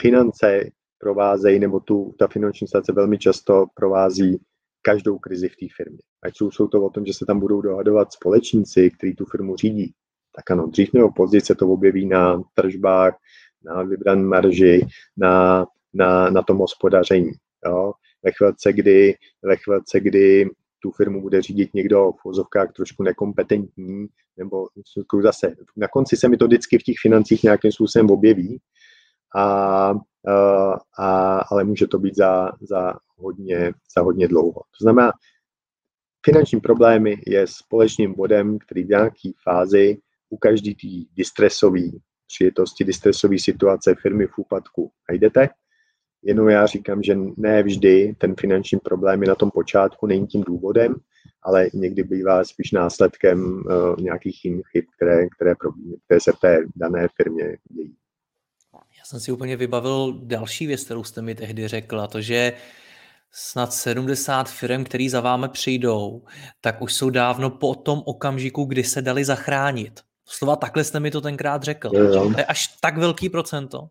Finance provázejí, nebo tu, ta finanční situace velmi často provází každou krizi v té firmě. Ať jsou, jsou to o tom, že se tam budou dohadovat společníci, kteří tu firmu řídí, tak ano, dřív nebo později se to objeví na tržbách, na vybran marži, na, na, na tom hospodaření. Jo? Ve chvilce, kdy, ve chvilce, kdy tu firmu bude řídit někdo v vozovkách trošku nekompetentní, nebo zase na konci se mi to vždycky v těch financích nějakým způsobem objeví, a, a, ale může to být za, za, hodně, za hodně dlouho. To znamená, finanční problémy je společným bodem, který v nějaké fázi u každý té distresové přijetosti, distresové situace firmy v úpadku najdete. Jenom já říkám, že ne vždy ten finanční problém je na tom počátku, není tím důvodem, ale někdy bývá spíš následkem uh, nějakých jiných chyb, které, které, které se v té dané firmě dějí. Já jsem si úplně vybavil další věc, kterou jste mi tehdy řekl, a to, že snad 70 firm, který za vámi přijdou, tak už jsou dávno po tom okamžiku, kdy se dali zachránit. Slova takhle jste mi to tenkrát řekl. Jo. To je až tak velký procento.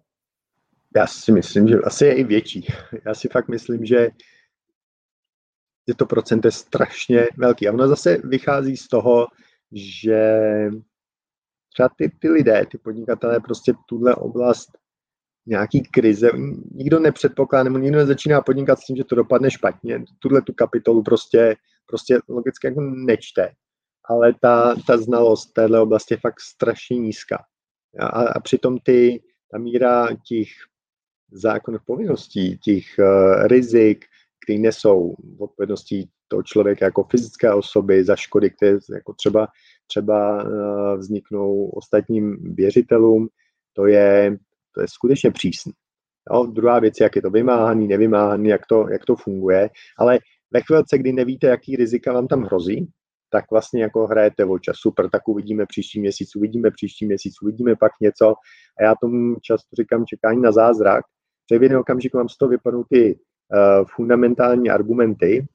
Já si myslím, že asi je i větší. *laughs* Já si fakt myslím, že je to procent je strašně velký. A ono zase vychází z toho, že třeba ty, ty lidé, ty podnikatelé prostě tuhle oblast nějaký krize, nikdo nepředpokládá, nebo nikdo nezačíná podnikat s tím, že to dopadne špatně. Tuhle tu kapitolu prostě, prostě logicky jako nečte. Ale ta, ta znalost téhle oblasti je fakt strašně nízká. A, a přitom ty, ta míra těch zákonných povinností, těch uh, rizik, které nesou v odpovědnosti toho člověka jako fyzické osoby za škody, které jako třeba, třeba uh, vzniknou ostatním věřitelům, to je, to je skutečně přísný. Jo, druhá věc je, jak je to vymáhaný, nevymáhaný, jak to, jak to funguje, ale ve chvilce, kdy nevíte, jaký rizika vám tam hrozí, tak vlastně jako hrajete o čas. Super, tak uvidíme příští měsíc, uvidíme příští měsíc, uvidíme pak něco. A já tomu často říkám čekání na zázrak, že v jeden okamžik vám z toho vypadnou ty uh, fundamentální argumenty,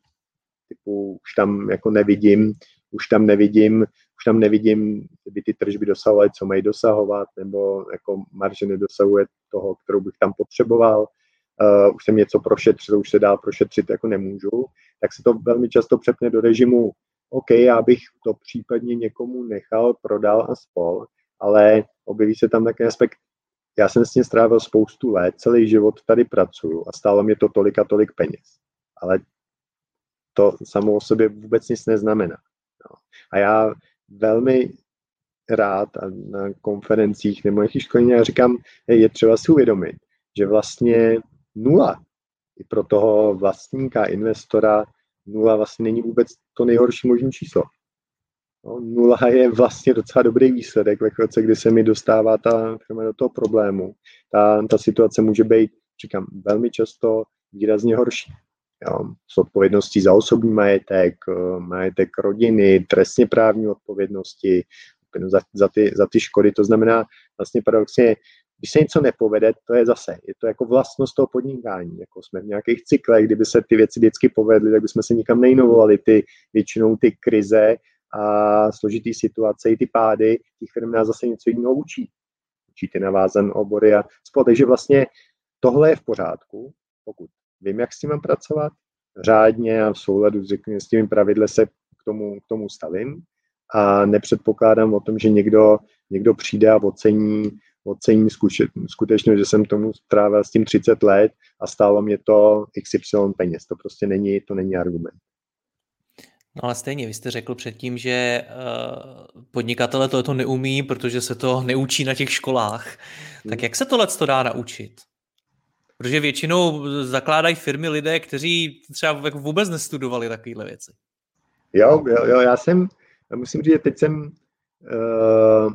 typu už tam jako nevidím, už tam nevidím, už tam nevidím, kdyby ty tržby dosahovaly, co mají dosahovat, nebo jako marže nedosahuje toho, kterou bych tam potřeboval, uh, už jsem něco prošetřil, už se dál prošetřit jako nemůžu, tak se to velmi často přepne do režimu, OK, já bych to případně někomu nechal, prodal a spol, ale objeví se tam takový aspekt, já jsem s ním strávil spoustu let, celý život tady pracuju a stálo mě to tolik a tolik peněz. Ale to samo o sobě vůbec nic neznamená. No. A já velmi rád a na konferencích nebo nějakých školení já říkám, hej, je třeba si uvědomit, že vlastně nula i pro toho vlastníka, investora, nula vlastně není vůbec to nejhorší možné číslo. No, nula je vlastně docela dobrý výsledek ve chvíli, kdy se mi dostává ta firma do toho problému. Ta, ta situace může být, říkám, velmi často výrazně horší. Jo, s odpovědností za osobní majetek, eh, majetek rodiny, trestně právní odpovědnosti, za, za, ty, za ty škody. To znamená vlastně paradoxně, když se něco nepovede, to je zase, je to jako vlastnost toho podnikání. Jako jsme v nějakých cyklech, kdyby se ty věci vždycky povedly, tak bychom se nikam nejnovovali. Ty, většinou ty krize a složitý situace, i ty pády, těch firm nás zase něco jiného učí. Učí ty navázan obory a spolu. Takže vlastně tohle je v pořádku, pokud vím, jak s tím mám pracovat, řádně a v souladu s, s těmi pravidly se k tomu, k tomu stavím a nepředpokládám o tom, že někdo, někdo přijde a ocení, ocení skutečně, že jsem tomu strávil s tím 30 let a stálo mě to XY peněz. To prostě není, to není argument. No ale stejně, vy jste řekl předtím, že uh, podnikatele to neumí, protože se to neučí na těch školách. Hmm. Tak jak se tohle to dá naučit? Protože většinou zakládají firmy lidé, kteří třeba jako vůbec nestudovali takovéhle věci. Jo, jo, jo, já jsem, musím říct, že teď jsem uh,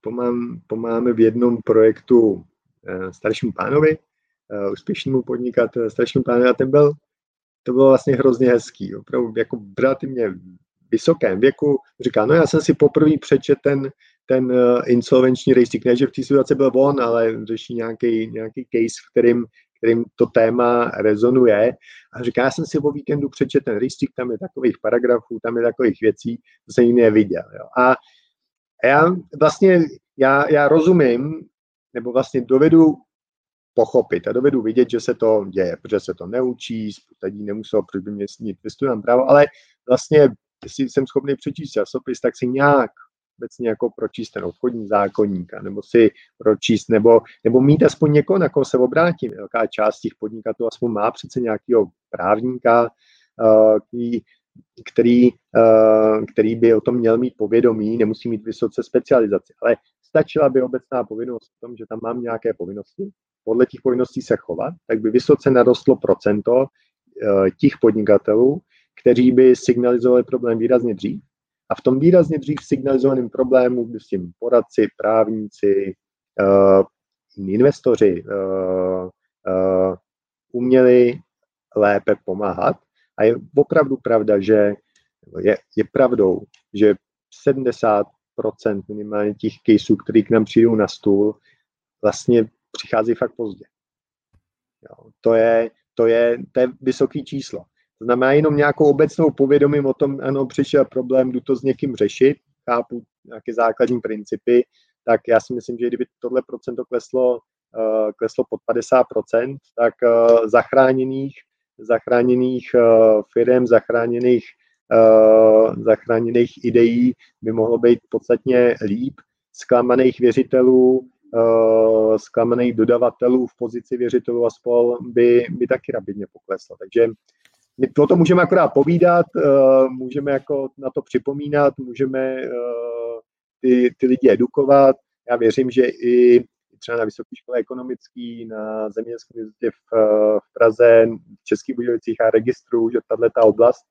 pomám, pomáháme v jednom projektu uh, staršímu pánovi, uh, úspěšnému podnikateli, staršímu pánovi a ten byl to bylo vlastně hrozně hezký. Opravdu jako v vysokém věku říká, no já jsem si poprvé přečet ten, ten uh, insolvenční rejstřík, ne, že v té situaci byl on, ale řeší nějaký, nějaký case, v kterým, kterým to téma rezonuje. A říká, já jsem si o víkendu přečet ten rejstřík, tam je takových paragrafů, tam je takových věcí, to jsem jiný neviděl. Jo. A já vlastně, já, já rozumím, nebo vlastně dovedu pochopit. A dovedu vidět, že se to děje, protože se to neučí, lidí nemuselo, proč by mě snít, vystudovat právo, ale vlastně, jestli jsem schopný přečíst časopis, tak si nějak obecně jako pročíst ten obchodní zákonník, nebo si pročíst, nebo, nebo mít aspoň někoho, na koho se obrátím. Velká část těch podnikatelů aspoň má přece nějakého právníka, který, který, který by o tom měl mít povědomí, nemusí mít vysoce specializaci, ale stačila by obecná povinnost v tom, že tam mám nějaké povinnosti, podle těch povinností se chovat, tak by vysoce narostlo procento těch podnikatelů, kteří by signalizovali problém výrazně dřív. A v tom výrazně dřív signalizovaném problému by s tím poradci, právníci, uh, investoři uh, uměli lépe pomáhat. A je opravdu pravda, že je, je pravdou, že 70% minimálně těch caseů, který k nám přijdou na stůl, vlastně přichází fakt pozdě. Jo, to, je, to, je, to je vysoké číslo. To znamená jenom nějakou obecnou povědomím o tom, ano, přišel problém, jdu to s někým řešit, chápu nějaké základní principy, tak já si myslím, že kdyby tohle procento kleslo, uh, kleslo pod 50%, tak uh, zachráněných, zachráněných uh, firm, zachráněných, zachráněných ideí by mohlo být podstatně líp, zklamaných věřitelů, uh, zklamaných dodavatelů v pozici věřitelů a spol by, by taky rapidně pokleslo. Takže my o tom můžeme akorát povídat, uh, můžeme jako na to připomínat, můžeme uh, ty, ty lidi edukovat. Já věřím, že i třeba na Vysoké škole ekonomické, na zemědělské univerzitě v, v Praze, v Českých Budějovicích a registru, že tahle ta oblast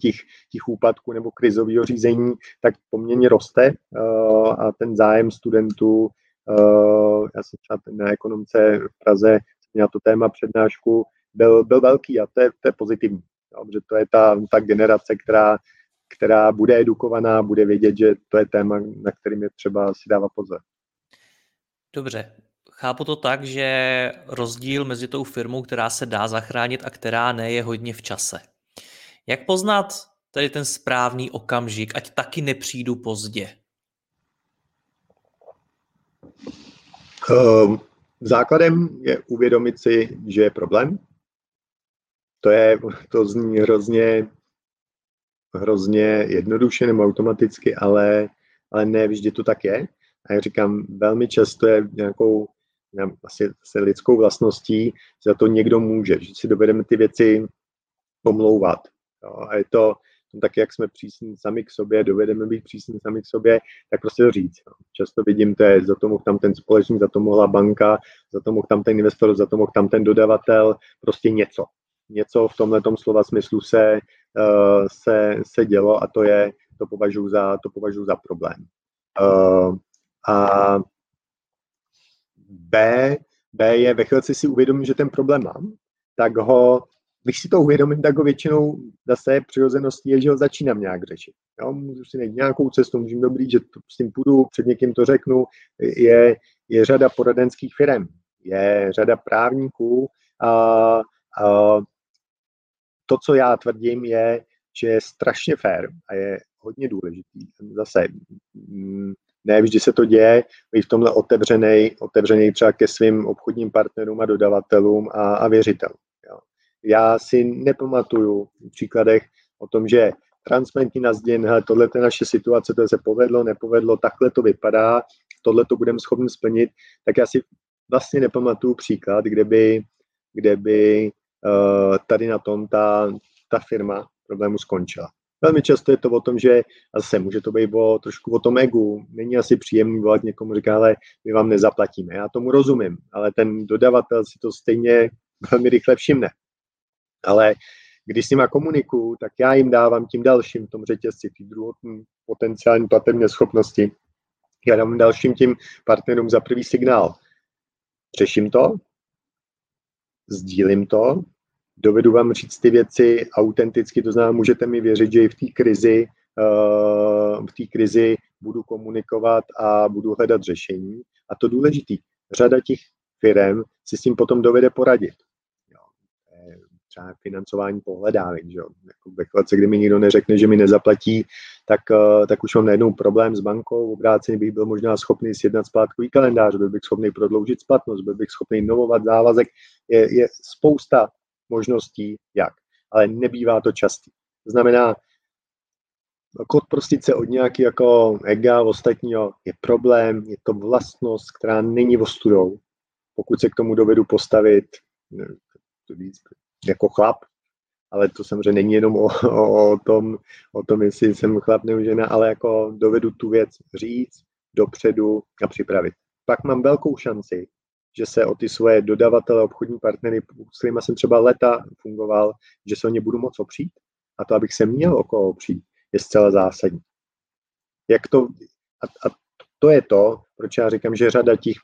těch, těch úpadků nebo krizového řízení tak poměrně roste uh, a ten zájem studentů, uh, já jsem třeba na ekonomce v Praze měl to téma přednášku, byl, byl velký a to je, to je pozitivní. Že to je ta, ta generace, která, která bude edukovaná, bude vědět, že to je téma, na kterým je třeba si dávat pozor. Dobře, chápu to tak, že rozdíl mezi tou firmou, která se dá zachránit a která ne, je hodně v čase. Jak poznat tady ten správný okamžik, ať taky nepřijdu pozdě? Um, základem je uvědomit si, že je problém, to je, to zní hrozně, hrozně jednoduše nebo automaticky, ale, ale ne vždy to tak je. A jak říkám, velmi často je nějakou asi se lidskou vlastností, za to někdo může, že si dovedeme ty věci pomlouvat. Jo. A je to tak, jak jsme přísní sami k sobě, dovedeme být přísní sami k sobě, tak prostě to říct. Jo. Často vidím, to je, za to mohl tam ten společník, za to mohla banka, za to mohl tam ten investor, za to mohl tam ten dodavatel, prostě něco něco v tomhle slova smyslu se, uh, se, se dělo a to je, to považuji za, to považuji za problém. Uh, a B, B je ve chvíli, si uvědomím, že ten problém mám, tak ho, když si to uvědomím, tak ho většinou zase přirozeností je, že ho začínám nějak řešit. Jo, můžu si najít nějakou cestu, můžu dobrý, že to, s tím půjdu, před někým to řeknu, je, je řada poradenských firm, je řada právníků a, a to, co já tvrdím, je, že je strašně fair a je hodně důležitý. Zase mm, ne vždy se to děje, být v tomhle otevřený, otevřený třeba ke svým obchodním partnerům a dodavatelům a, a věřitelům. Já si nepamatuju v příkladech o tom, že transparentní na zděn, hele, tohle je naše situace, to se povedlo, nepovedlo, takhle to vypadá, tohle to budeme schopni splnit, tak já si vlastně nepamatuju příklad, kde by, kde by Eh, tady na tom ta, ta firma problému skončila. Velmi často je to o tom, že zase může to být o, trošku o tom egu. Není asi příjemný volat někomu, říká, ale my vám nezaplatíme. Já tomu rozumím, ale ten dodavatel si to stejně *laughs* velmi rychle všimne. Ale když s nima komunikuju, tak já jim dávám tím dalším v tom řetězci, ty druhotní potenciální platební schopnosti. Já dám dalším tím partnerům za prvý signál. Řeším to, sdílím to, dovedu vám říct ty věci autenticky, to znamená, můžete mi věřit, že i v té krizi, uh, v té krizi budu komunikovat a budu hledat řešení. A to důležitý, řada těch firm si s tím potom dovede poradit. Třeba financování pohledávek, že jo. Jako ve chvíli, kdy mi nikdo neřekne, že mi nezaplatí, tak, uh, tak už mám najednou problém s bankou, obráceně bych byl možná schopný sjednat splátkový kalendář, byl bych schopný prodloužit splatnost, byl bych schopný inovovat závazek. Je, je spousta možností, jak. Ale nebývá to častý. To znamená, odprostit se od nějaký jako ega ostatního je problém, je to vlastnost, která není ostudou. Pokud se k tomu dovedu postavit víc, jako chlap, ale to samozřejmě není jenom o, o, o, tom, o tom, jestli jsem chlap nebo žena, ale jako dovedu tu věc říct dopředu a připravit. Pak mám velkou šanci, že se o ty svoje dodavatele, obchodní partnery, s kterými jsem třeba leta fungoval, že se o ně budu moc opřít a to, abych se měl o koho opřít, je zcela zásadní. Jak to, a, a to je to, proč já říkám, že řada těch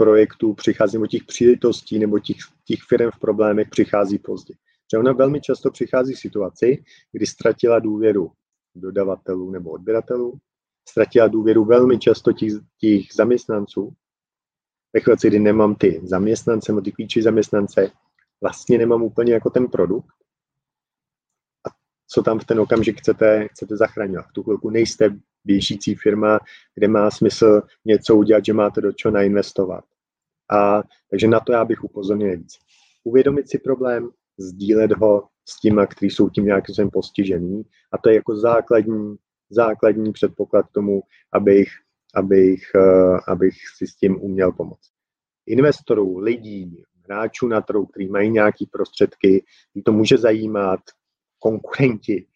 projektů přichází, nebo těch příležitostí, nebo těch, těch firm v problémech přichází pozdě. Že ona velmi často přichází v situaci, kdy ztratila důvěru dodavatelů nebo odběratelů, ztratila důvěru velmi často těch, těch zaměstnanců. Ve chvíli, kdy nemám ty zaměstnance, nebo ty klíči zaměstnance, vlastně nemám úplně jako ten produkt. A co tam v ten okamžik chcete, chcete zachraňovat? V tu chvilku nejste běžící firma, kde má smysl něco udělat, že máte do čeho nainvestovat. A, takže na to já bych upozornil víc. Uvědomit si problém, sdílet ho s těma, kteří jsou tím nějakým způsobem postižený. A to je jako základní, základní předpoklad k tomu, abych, abych, uh, abych si s tím uměl pomoct. Investorů, lidí, hráčů na trhu, kteří mají nějaké prostředky, to může zajímat, konkurenti,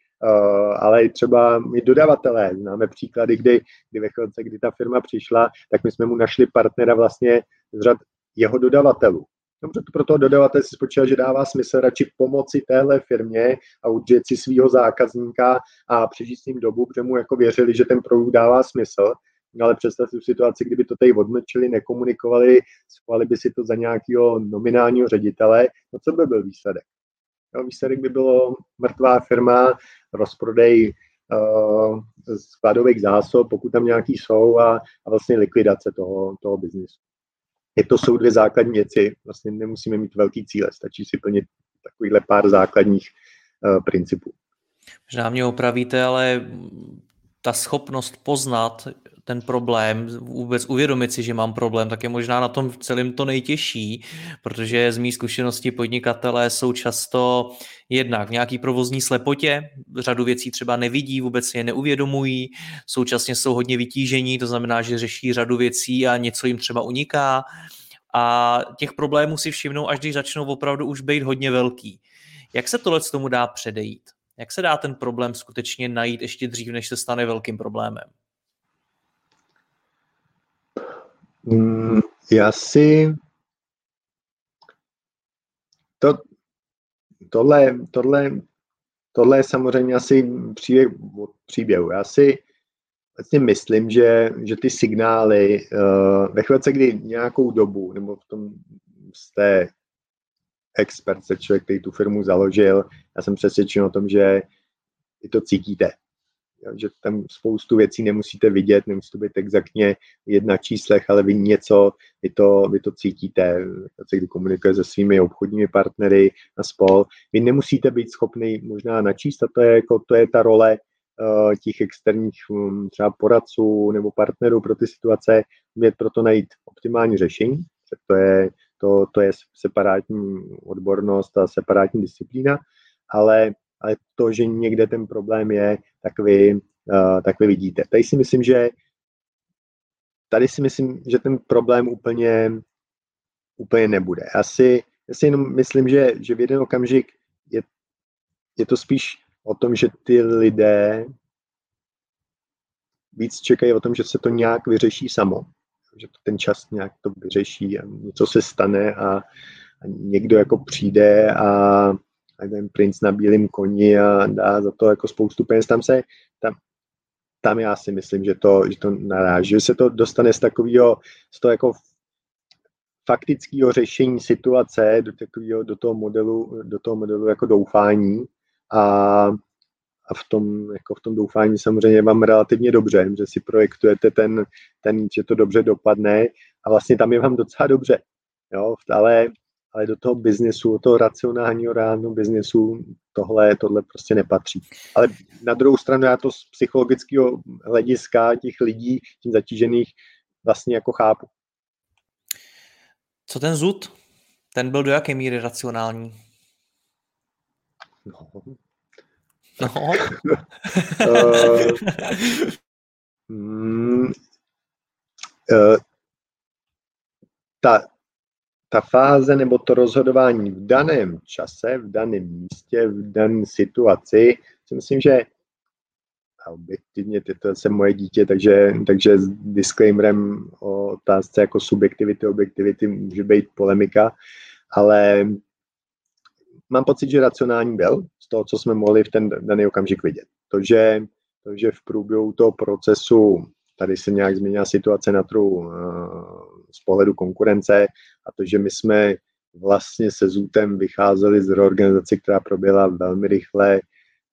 ale i třeba my dodavatelé. Známe příklady, kdy, kdy ve chvilce, kdy ta firma přišla, tak my jsme mu našli partnera vlastně z řad jeho dodavatelů. Dobře, to pro toho dodavatele si spočíval, že dává smysl radši pomoci téhle firmě a udržet si svého zákazníka a přežít s ním dobu, protože mu jako věřili, že ten produkt dává smysl, ale představ si situaci, kdyby to tady odmlčili, nekomunikovali, schválili by si to za nějakého nominálního ředitele, no co by byl výsledek? No, výsledek by bylo mrtvá firma, rozprodej uh, skladových zásob, pokud tam nějaký jsou a, a vlastně likvidace toho, toho biznisu je to jsou dvě základní věci. Vlastně nemusíme mít velký cíle, stačí si plnit takovýhle pár základních uh, principů. Možná mě opravíte, ale ta schopnost poznat ten problém, vůbec uvědomit si, že mám problém, tak je možná na tom celém to nejtěžší, protože z mý zkušenosti podnikatelé jsou často jednak v nějaký provozní slepotě, řadu věcí třeba nevidí, vůbec je neuvědomují, současně jsou hodně vytížení, to znamená, že řeší řadu věcí a něco jim třeba uniká a těch problémů si všimnou, až když začnou opravdu už být hodně velký. Jak se tohle tomu dá předejít? Jak se dá ten problém skutečně najít ještě dřív, než se stane velkým problémem? Mm, já si to, tohle, tohle, tohle je samozřejmě asi příběh od příběhu. Já si vlastně myslím, že, že ty signály uh, ve chvíli, kdy nějakou dobu, nebo v tom jste expert, se člověk, který tu firmu založil, já jsem přesvědčen o tom, že vy to cítíte. Že tam spoustu věcí nemusíte vidět, nemusí to být exaktně jedna číslech, ale vy něco, vy to, vy to cítíte, kdy komunikuje se svými obchodními partnery a spol. Vy nemusíte být schopný možná načíst a to je, jako, to je ta role uh, těch externích um, třeba poradců nebo partnerů pro ty situace, umět proto najít optimální řešení, to je, to, to je separátní odbornost a separátní disciplína, ale ale to, že někde ten problém je, tak vy, uh, tak vy vidíte. Tady si myslím, že tady si myslím, že ten problém úplně, úplně nebude. Já si, já si jenom myslím, že, že v jeden okamžik je, je to spíš o tom, že ty lidé víc čekají o tom, že se to nějak vyřeší samo. Že to ten čas nějak to vyřeší a něco se stane a, a někdo jako přijde a, ten princ na bílém koni a dá za to jako spoustu peněz. Tam se, tam, tam já si myslím, že to, že to naráží, že se to dostane z takového, z toho jako faktického řešení situace do, takového, do toho modelu, do toho modelu jako doufání a, a v tom, jako v tom doufání samozřejmě vám relativně dobře, že si projektujete ten, ten, že to dobře dopadne a vlastně tam je vám docela dobře. Jo, ale ale do toho biznesu, do toho racionálního reálného biznesu tohle, tohle prostě nepatří. Ale na druhou stranu já to z psychologického hlediska těch lidí, tím zatížených, vlastně jako chápu. Co ten zud? Ten byl do jaké míry racionální? No, No. uh, mm, uh, ta, ta fáze nebo to rozhodování v daném čase, v daném místě, v dané situaci, si myslím, že a objektivně to je moje dítě, takže, takže s disclaimerem o otázce jako subjektivity, objektivity může být polemika, ale mám pocit, že racionální byl toho, co jsme mohli v ten daný okamžik vidět. To, že, to, že v průběhu toho procesu tady se nějak změnila situace na trhu eh, z pohledu konkurence a to, že my jsme vlastně se Zůtem vycházeli z reorganizace, která proběhla velmi rychle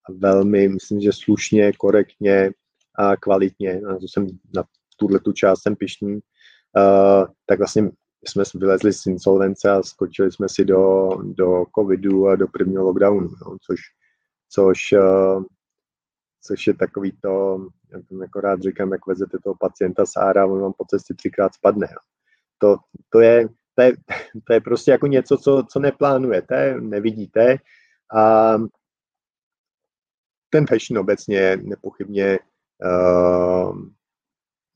a velmi, myslím, že slušně, korektně a kvalitně, na to jsem na tuhle tu část jsem pišný, uh, tak vlastně jsme vylezli z insolvence a skočili jsme si do, do covidu a do prvního lockdownu, no, což, což, uh, což je takový to, jak jako rád říkám, jak vezete toho pacienta z ára, on vám po cestě třikrát spadne. No. To, to, je, to, je, *laughs* to je prostě jako něco, co, co neplánujete, nevidíte a ten fashion obecně nepochybně uh,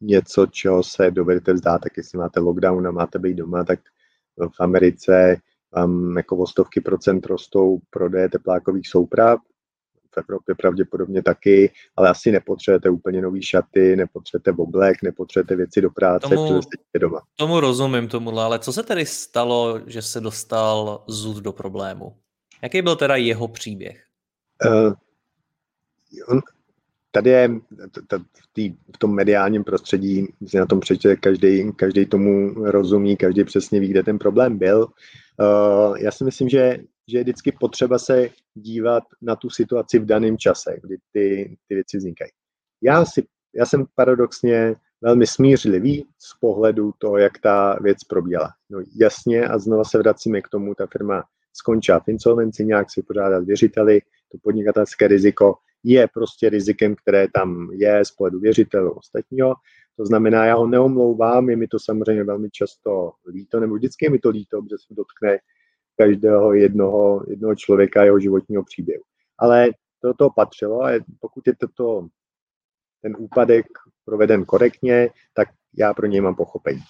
něco, čeho se dovedete vzdát, tak jestli máte lockdown a máte být doma, tak v Americe vám jako o stovky procent rostou prodeje teplákových souprav, v Evropě pravděpodobně taky, ale asi nepotřebujete úplně nový šaty, nepotřebujete oblek, nepotřebujete věci do práce, tomu, protože jste doma. Tomu rozumím, tomu, ale co se tedy stalo, že se dostal Zud do problému? Jaký byl teda jeho příběh? Uh, on, tady je v, tom mediálním prostředí, si na tom přečte, každý, každý tomu rozumí, každý přesně ví, kde ten problém byl. Uh, já si myslím, že, že je vždycky potřeba se dívat na tu situaci v daném čase, kdy ty, ty věci vznikají. Já, si, já jsem paradoxně velmi smířlivý z pohledu toho, jak ta věc probíhala. No jasně, a znova se vracíme k tomu, ta firma skončila v insolvenci, nějak si pořádat věřiteli, to podnikatelské riziko je prostě rizikem, které tam je z pohledu věřitelů ostatního. To znamená, já ho neomlouvám, je mi to samozřejmě velmi často líto, nebo vždycky je mi to líto, protože se dotkne každého jednoho, jednoho člověka jeho životního příběhu. Ale to to patřilo a pokud je toto, ten úpadek proveden korektně, tak já pro něj mám pochopení.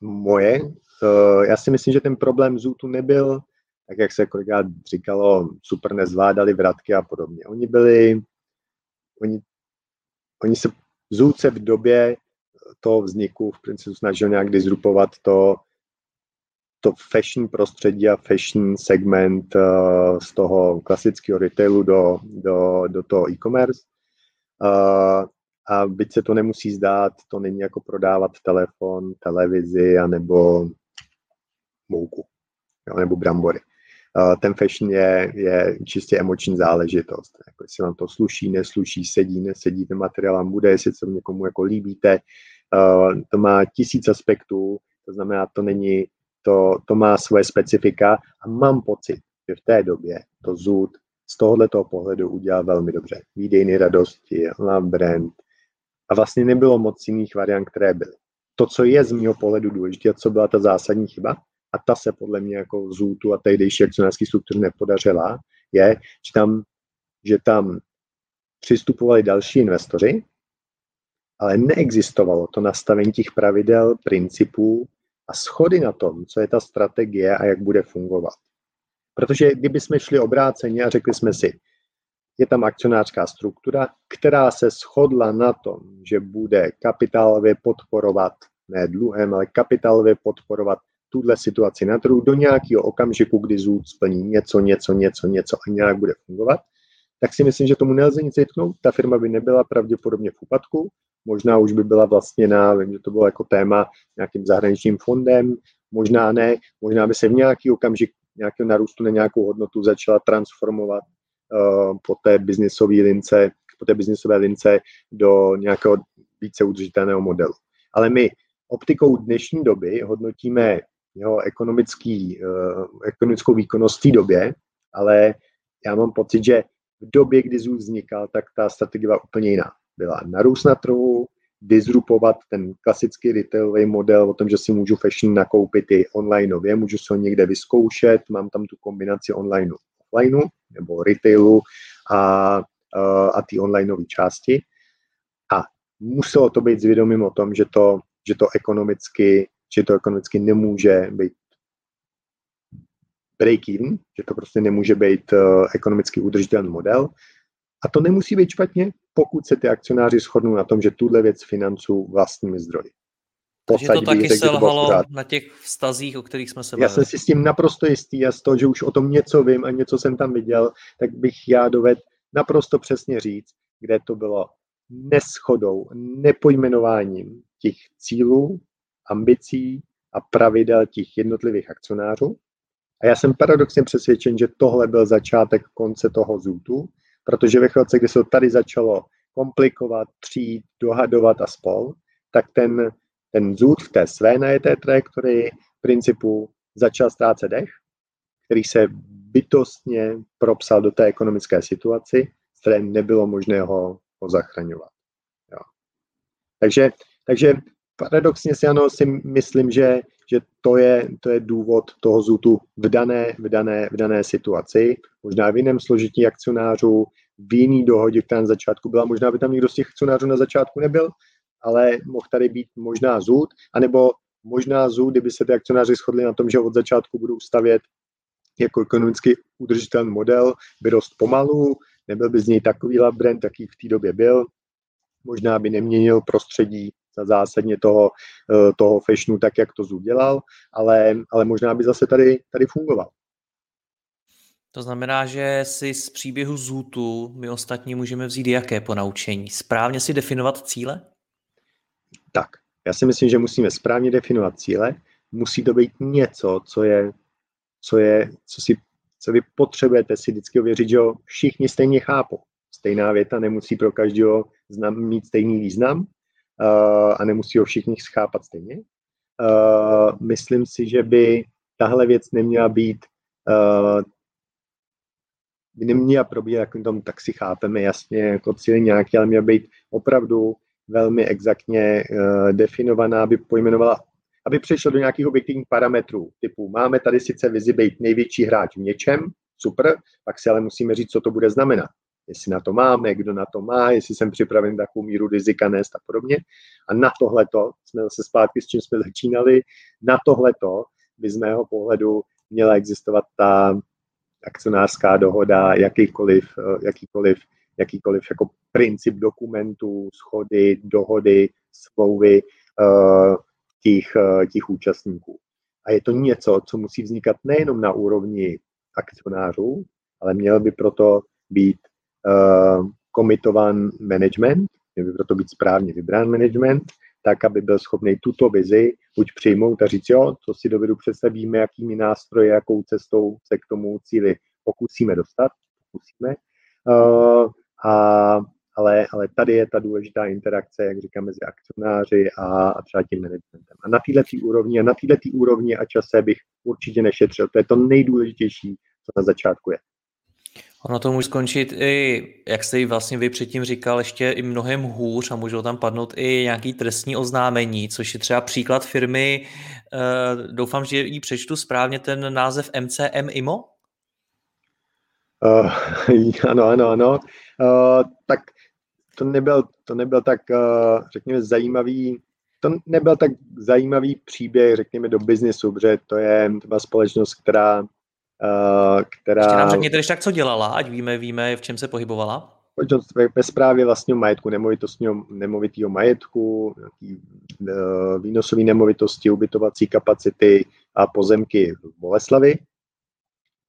Moje, eh, já si myslím, že ten problém Zůtu nebyl, tak jak se kolikrát říkalo, super nezvládali vratky a podobně. Oni byli oni, oni se Zůce v době toho vzniku v principu snažil nějak disrupovat to, to fashion prostředí a fashion segment uh, z toho klasického retailu do, do, do toho e-commerce. Uh, a byť se to nemusí zdát, to není jako prodávat telefon, televizi, anebo mouku, jo, nebo brambory ten fashion je, je čistě emoční záležitost. Jako jestli vám to sluší, nesluší, sedí, nesedí, ten materiál vám bude, jestli se někomu jako líbíte. To má tisíc aspektů, to znamená, to není, to, to má svoje specifika a mám pocit, že v té době to Zoot z tohoto pohledu udělal velmi dobře. Výdejny radosti, love brand a vlastně nebylo moc jiných variant, které byly. To, co je z mého pohledu důležité co byla ta zásadní chyba, a ta se podle mě jako Zůtu a tehdejší akcionářský struktur nepodařila, je, že tam, že tam přistupovali další investoři, ale neexistovalo to nastavení těch pravidel, principů a schody na tom, co je ta strategie a jak bude fungovat. Protože kdyby jsme šli obráceně a řekli jsme si, je tam akcionářská struktura, která se shodla na tom, že bude kapitálově podporovat, ne dluhem, ale kapitálově podporovat tuhle situaci na trhu do nějakého okamžiku, kdy ZÚD splní něco, něco, něco, něco a nějak bude fungovat, tak si myslím, že tomu nelze nic vytknout. Ta firma by nebyla pravděpodobně v úpadku, možná už by byla na, vím, že to bylo jako téma nějakým zahraničním fondem, možná ne, možná by se v nějaký okamžik nějakého narůstu na nějakou hodnotu začala transformovat uh, po té biznisové lince, po té biznisové lince do nějakého více udržitelného modelu. Ale my optikou dnešní doby hodnotíme jeho ekonomický, uh, ekonomickou výkonnost v té době, ale já mám pocit, že v době, kdy ZUS vznikal, tak ta strategie byla úplně jiná. Byla narůst na trhu, disrupovat ten klasický retailový model o tom, že si můžu fashion nakoupit i onlineově, můžu se ho někde vyzkoušet, mám tam tu kombinaci online offline nebo retailu a a ty onlineové části. A muselo to být zvědomím o tom, že to, že to ekonomicky, že to ekonomicky nemůže být break-even, že to prostě nemůže být uh, ekonomicky udržitelný model. A to nemusí být špatně, pokud se ty akcionáři shodnou na tom, že tuhle věc financují vlastními zdroji. Takže to taky selhalo na těch vztazích, o kterých jsme se bavili. Já jsem si s tím naprosto jistý a z toho, že už o tom něco vím a něco jsem tam viděl, tak bych já dovedl naprosto přesně říct, kde to bylo neschodou, nepojmenováním těch cílů, ambicí a pravidel těch jednotlivých akcionářů. A já jsem paradoxně přesvědčen, že tohle byl začátek konce toho zůtu, protože ve chvíli, kdy se to tady začalo komplikovat, přijít, dohadovat a spol, tak ten, ten zůd v té své najeté trajektorii principu začal ztrácet dech, který se bytostně propsal do té ekonomické situaci, z které nebylo možné ho, ho zachraňovat. Jo. Takže, takže paradoxně si ano, si myslím, že, že to, je, to je důvod toho zůtu v dané, v, dané, v dané situaci. Možná v jiném složití akcionářů, v jiný dohodě, která na začátku byla. Možná by tam někdo z těch akcionářů na začátku nebyl, ale mohl tady být možná zůd, anebo možná zůd, kdyby se ty akcionáři shodli na tom, že od začátku budou stavět jako ekonomicky udržitelný model, by rost pomalu, nebyl by z něj takový brand, jaký v té době byl, možná by neměnil prostředí zásadně toho, eh, toho fashionu tak, jak to udělal, ale, ale možná by zase tady, tady fungoval. To znamená, že si z příběhu Zůtu my ostatní můžeme vzít jaké ponaučení? Správně si definovat cíle? Tak, já si myslím, že musíme správně definovat cíle. Musí to být něco, co je, co je, co si, co vy potřebujete si vždycky ověřit, že ho všichni stejně chápou. Stejná věta nemusí pro každého mít stejný význam a nemusí ho všichni schápat stejně. Uh, myslím si, že by tahle věc neměla být uh, by neměla probíhat jako tom, tak si chápeme jasně jako cíl nějaký, ale měla být opravdu velmi exaktně uh, definovaná, aby pojmenovala, aby přešlo do nějakých objektivních parametrů, typu máme tady sice vizi být největší hráč v něčem, super, pak si ale musíme říct, co to bude znamenat jestli na to máme, kdo na to má, jestli jsem připraven takovou míru rizika nést a podobně. A na tohleto jsme zase zpátky, s čím jsme začínali, na tohleto by z mého pohledu měla existovat ta akcionářská dohoda, jakýkoliv, eh, jakýkoliv, jakýkoliv jako princip dokumentů, schody, dohody, smlouvy uh, těch, uh, těch účastníků. A je to něco, co musí vznikat nejenom na úrovni akcionářů, ale měl by proto být komitovan management, měl by proto být správně vybrán management, tak, aby byl schopný tuto vizi buď přijmout a říct, jo, to si dovedu představíme, jakými nástroji, jakou cestou se k tomu cíli pokusíme dostat, pokusíme. Uh, a, ale, ale tady je ta důležitá interakce, jak říkám, mezi akcionáři a, a třeba tím managementem. A na této úrovni, a na této úrovni a čase bych určitě nešetřil. To je to nejdůležitější, co na začátku je. Ono to může skončit i, jak jste vlastně vy předtím říkal, ještě i mnohem hůř a můžou tam padnout i nějaký trestní oznámení, což je třeba příklad firmy, uh, doufám, že ji přečtu správně, ten název MCM IMO? Uh, *laughs* ano, ano, ano. Uh, tak to nebyl, to nebyl tak, uh, řekněme, zajímavý, to nebyl tak zajímavý příběh, řekněme, do biznesu, protože to je třeba společnost, která která... Ještě nám řekněte, když tak, co dělala, ať víme, víme, v čem se pohybovala. Ve, správě vlastního majetku, nemovitostního, nemovitého majetku, nějaký, uh, výnosové nemovitosti, ubytovací kapacity a pozemky v Boleslavi.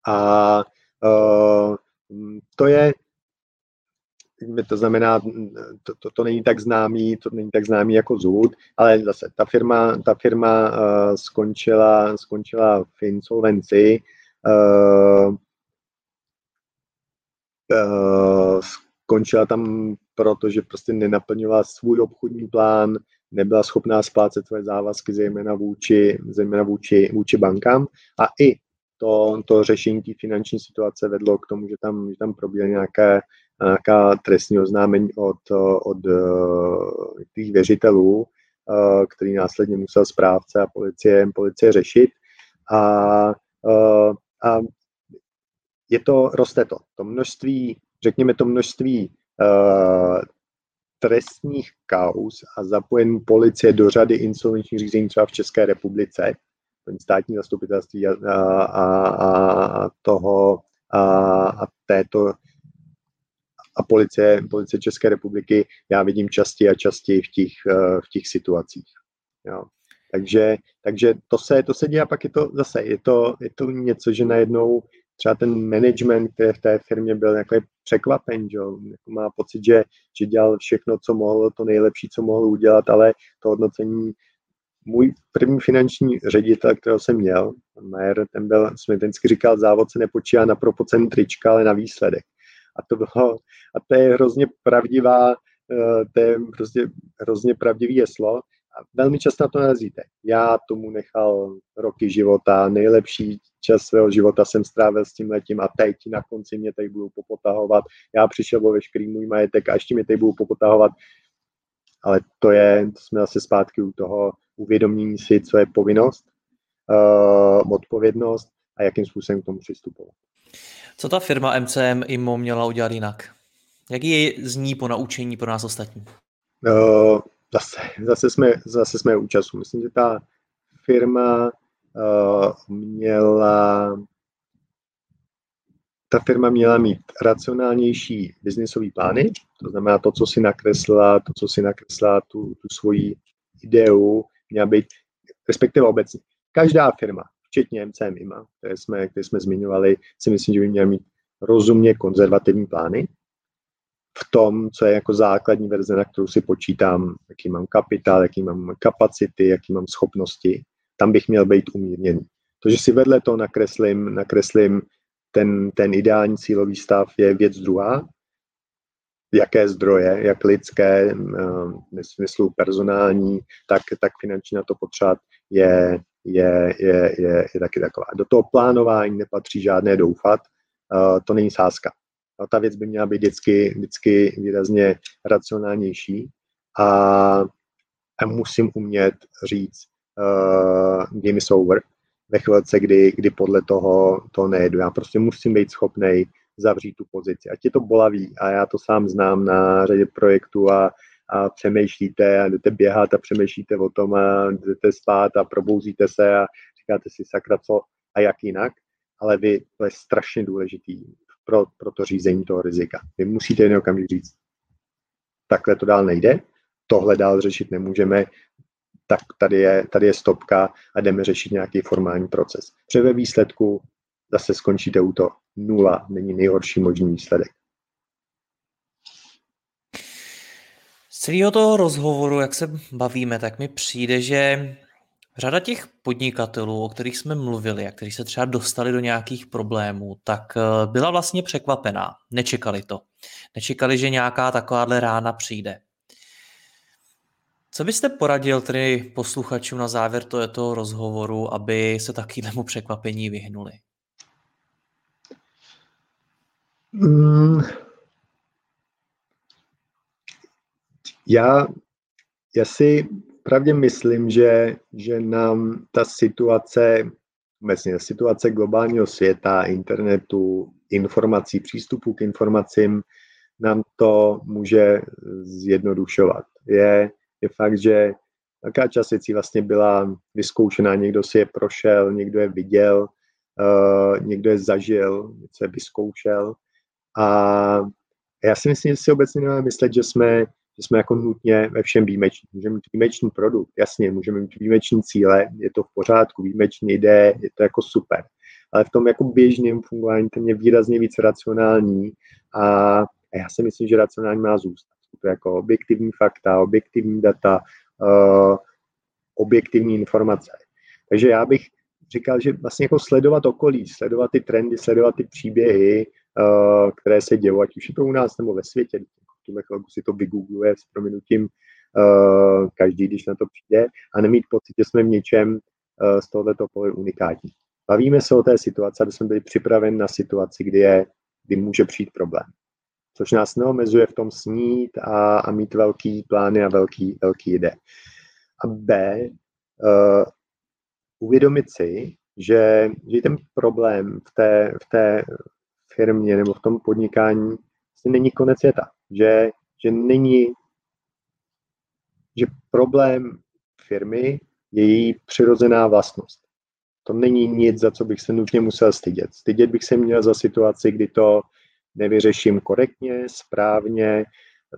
A uh, to je, to znamená, to, to, to není tak známý, to není tak známý jako Zůd, ale zase ta firma, ta firma uh, skončila, skončila v insolvenci, uh, skončila tam proto, že prostě nenaplňovala svůj obchodní plán, nebyla schopná splácet své závazky, zejména vůči, zejména vůči, vůči bankám. A i to, to řešení té finanční situace vedlo k tomu, že tam, že tam probíhaly nějaké, nějaká trestní oznámení od, od uh, těch věřitelů, který následně musel správce a policie, policie řešit. A je to, roste to. To množství řekněme, to množství uh, trestních kaus a zapojení policie do řady insolvenčních řízení třeba v České republice, státní zastupitelství a, a, a, a toho a, a této a policie, policie České republiky já vidím častěji a častěji v těch, eh, v těch situacích. Jo. Takže, takže to, se, to se děje a pak je to zase, je to, je to něco, že najednou třeba ten management, který v té firmě byl jako překvapen, že jako má pocit, že, že dělal všechno, co mohl, to nejlepší, co mohl udělat, ale to hodnocení můj první finanční ředitel, kterého jsem měl, Majer, ten byl, jsme vždycky říkal, závod se nepočívá na procent trička, ale na výsledek. A to bylo, a to je hrozně pravdivá, eh, to je prostě hrozně pravdivý jeslo. Velmi často na to narazíte. Já tomu nechal roky života, nejlepší čas svého života jsem strávil s tím letím a teď na konci mě tady budou popotahovat. Já přišel o veškerý můj majetek a ještě mě tady budou popotahovat. Ale to je, to jsme zase zpátky u toho uvědomění si, co je povinnost, uh, odpovědnost a jakým způsobem k tomu přistupovat. Co ta firma MCM IMO měla udělat jinak? Jaký je z ní po naučení pro nás ostatní? Uh, zase, zase, jsme, zase jsme u času. Myslím, že ta firma uh, měla ta firma měla mít racionálnější biznisové plány, to znamená to, co si nakreslila, to, co si nakreslila, tu, tu svoji ideu, měla být, respektive obecně. Každá firma, včetně MCM IMA, které jsme, které jsme zmiňovali, si myslím, že by měla mít rozumně konzervativní plány v tom, co je jako základní verze, na kterou si počítám, jaký mám kapitál, jaký mám kapacity, jaký mám schopnosti, tam bych měl být umírněný. To, že si vedle toho nakreslím, nakreslím ten, ten ideální cílový stav, je věc druhá, jaké zdroje, jak lidské, eh, v smyslu personální, tak, tak finanční na to potřebovat, je, je, je, je, je taky taková. Do toho plánování nepatří žádné doufat, uh, to není sázka. No, ta věc by měla být vždycky, vždycky výrazně racionálnější a, a musím umět říct uh, game is over ve chvilce, kdy, kdy podle toho to nejedu. Já prostě musím být schopný zavřít tu pozici. Ať je to bolavý a já to sám znám na řadě projektů a, a přemýšlíte a jdete běhat a přemýšlíte o tom a jdete spát a probouzíte se a říkáte si sakra co a jak jinak, ale vy, to je strašně důležitý pro, pro to řízení toho rizika. Vy musíte jen okamžik říct, takhle to dál nejde, tohle dál řešit nemůžeme, tak tady je, tady je stopka a jdeme řešit nějaký formální proces. Protože ve výsledku zase skončíte u toho. Nula není nejhorší možný výsledek. Z celého toho rozhovoru, jak se bavíme, tak mi přijde, že řada těch podnikatelů, o kterých jsme mluvili a kteří se třeba dostali do nějakých problémů, tak eh, byla vlastně překvapená. Nečekali to. Nečekali, že nějaká takováhle rána přijde. Co byste poradil tedy posluchačům na závěr tohoto rozhovoru, aby se takovému překvapení vyhnuli? Mm. Já, já si pravdě myslím, že, že nám ta situace, obecně situace globálního světa, internetu, informací, přístupu k informacím, nám to může zjednodušovat. Je, je fakt, že velká část věcí vlastně byla vyzkoušená, někdo si je prošel, někdo je viděl, uh, někdo je zažil, něco je vyzkoušel a já si myslím, že si obecně nemáme myslet, že jsme, že jsme jako nutně ve všem výjimeční. Můžeme mít výjimečný produkt, jasně, můžeme mít výjimeční cíle, je to v pořádku, výjimečný ide, je to jako super. Ale v tom jako běžném fungování ten je výrazně víc racionální a, a já si myslím, že racionální má zůstat. To jako objektivní fakta, objektivní data, uh, objektivní informace. Takže já bych říkal, že vlastně jako sledovat okolí, sledovat ty trendy, sledovat ty příběhy, uh, které se dějí, ať už je to u nás nebo ve světě. Tuhle chvilku si to vygoogluje s prominutím uh, každý, když na to přijde a nemít pocit, že jsme v něčem uh, z tohoto pohledu unikátní. Bavíme se o té situaci, aby jsme byli připraveni na situaci, kdy, je, kdy může přijít problém. Což nás neomezuje v tom snít a, a mít velký plány a velký, velký ide. A B, uh, uvědomit si, že, že ten problém v té, v té firmě nebo v tom podnikání není konec světa, že, že není, že problém firmy je její přirozená vlastnost. To není nic, za co bych se nutně musel stydět. Stydět bych se měl za situaci, kdy to nevyřeším korektně, správně,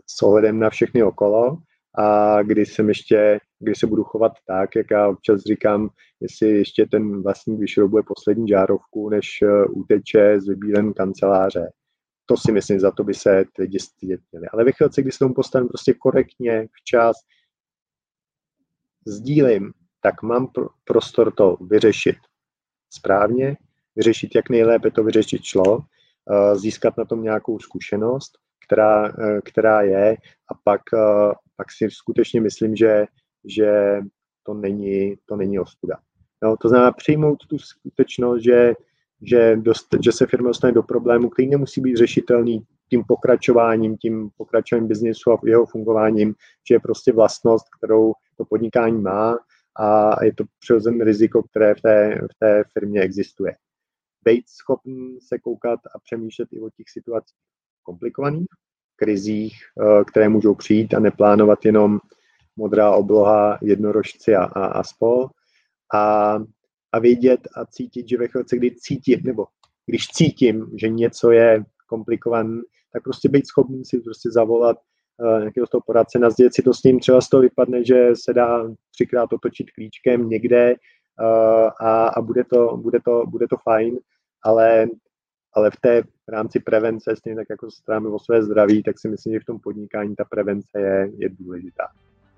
s ohledem na všechny okolo a kdy jsem ještě, kdy se budu chovat tak, jak já občas říkám, jestli ještě ten vlastník vyšroubuje poslední žárovku, než eh, uteče z vybílen kanceláře. To si myslím, za to by se lidi stydět měli. Ale ve chvíli, kdy se tomu postavím prostě korektně, včas, sdílím, tak mám prostor to vyřešit správně, vyřešit, jak nejlépe to vyřešit šlo, eh, získat na tom nějakou zkušenost, která, eh, která je a pak, eh, pak si skutečně myslím, že, že to není, to není ostuda. No, to znamená přijmout tu skutečnost, že, že, dost, že se firma dostane do problému, který nemusí být řešitelný tím pokračováním, tím pokračováním biznesu a jeho fungováním, že je prostě vlastnost, kterou to podnikání má a je to přirozené riziko, které v té, v té firmě existuje. Být schopný se koukat a přemýšlet i o těch situacích komplikovaných, krizích, eh, které můžou přijít a neplánovat jenom modrá obloha, jednorožci a, a, a spol. A, a vědět a cítit, že ve chvíli, kdy cítím, nebo když cítím, že něco je komplikované, tak prostě být schopný si prostě zavolat uh, nějakého toho poradce, nazdět si to s ním, třeba z toho vypadne, že se dá třikrát otočit klíčkem někde uh, a, a bude, to, bude, to, bude to fajn, ale, ale v té v rámci prevence, stejně tak jako staráme o své zdraví, tak si myslím, že v tom podnikání ta prevence je, je důležitá.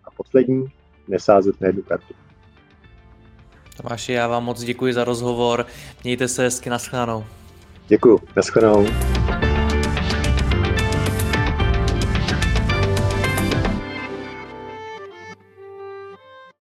A poslední, nesázet na jednu kartu. Tomáši, já vám moc děkuji za rozhovor. Mějte se hezky, naschledanou. Děkuji, naschledanou.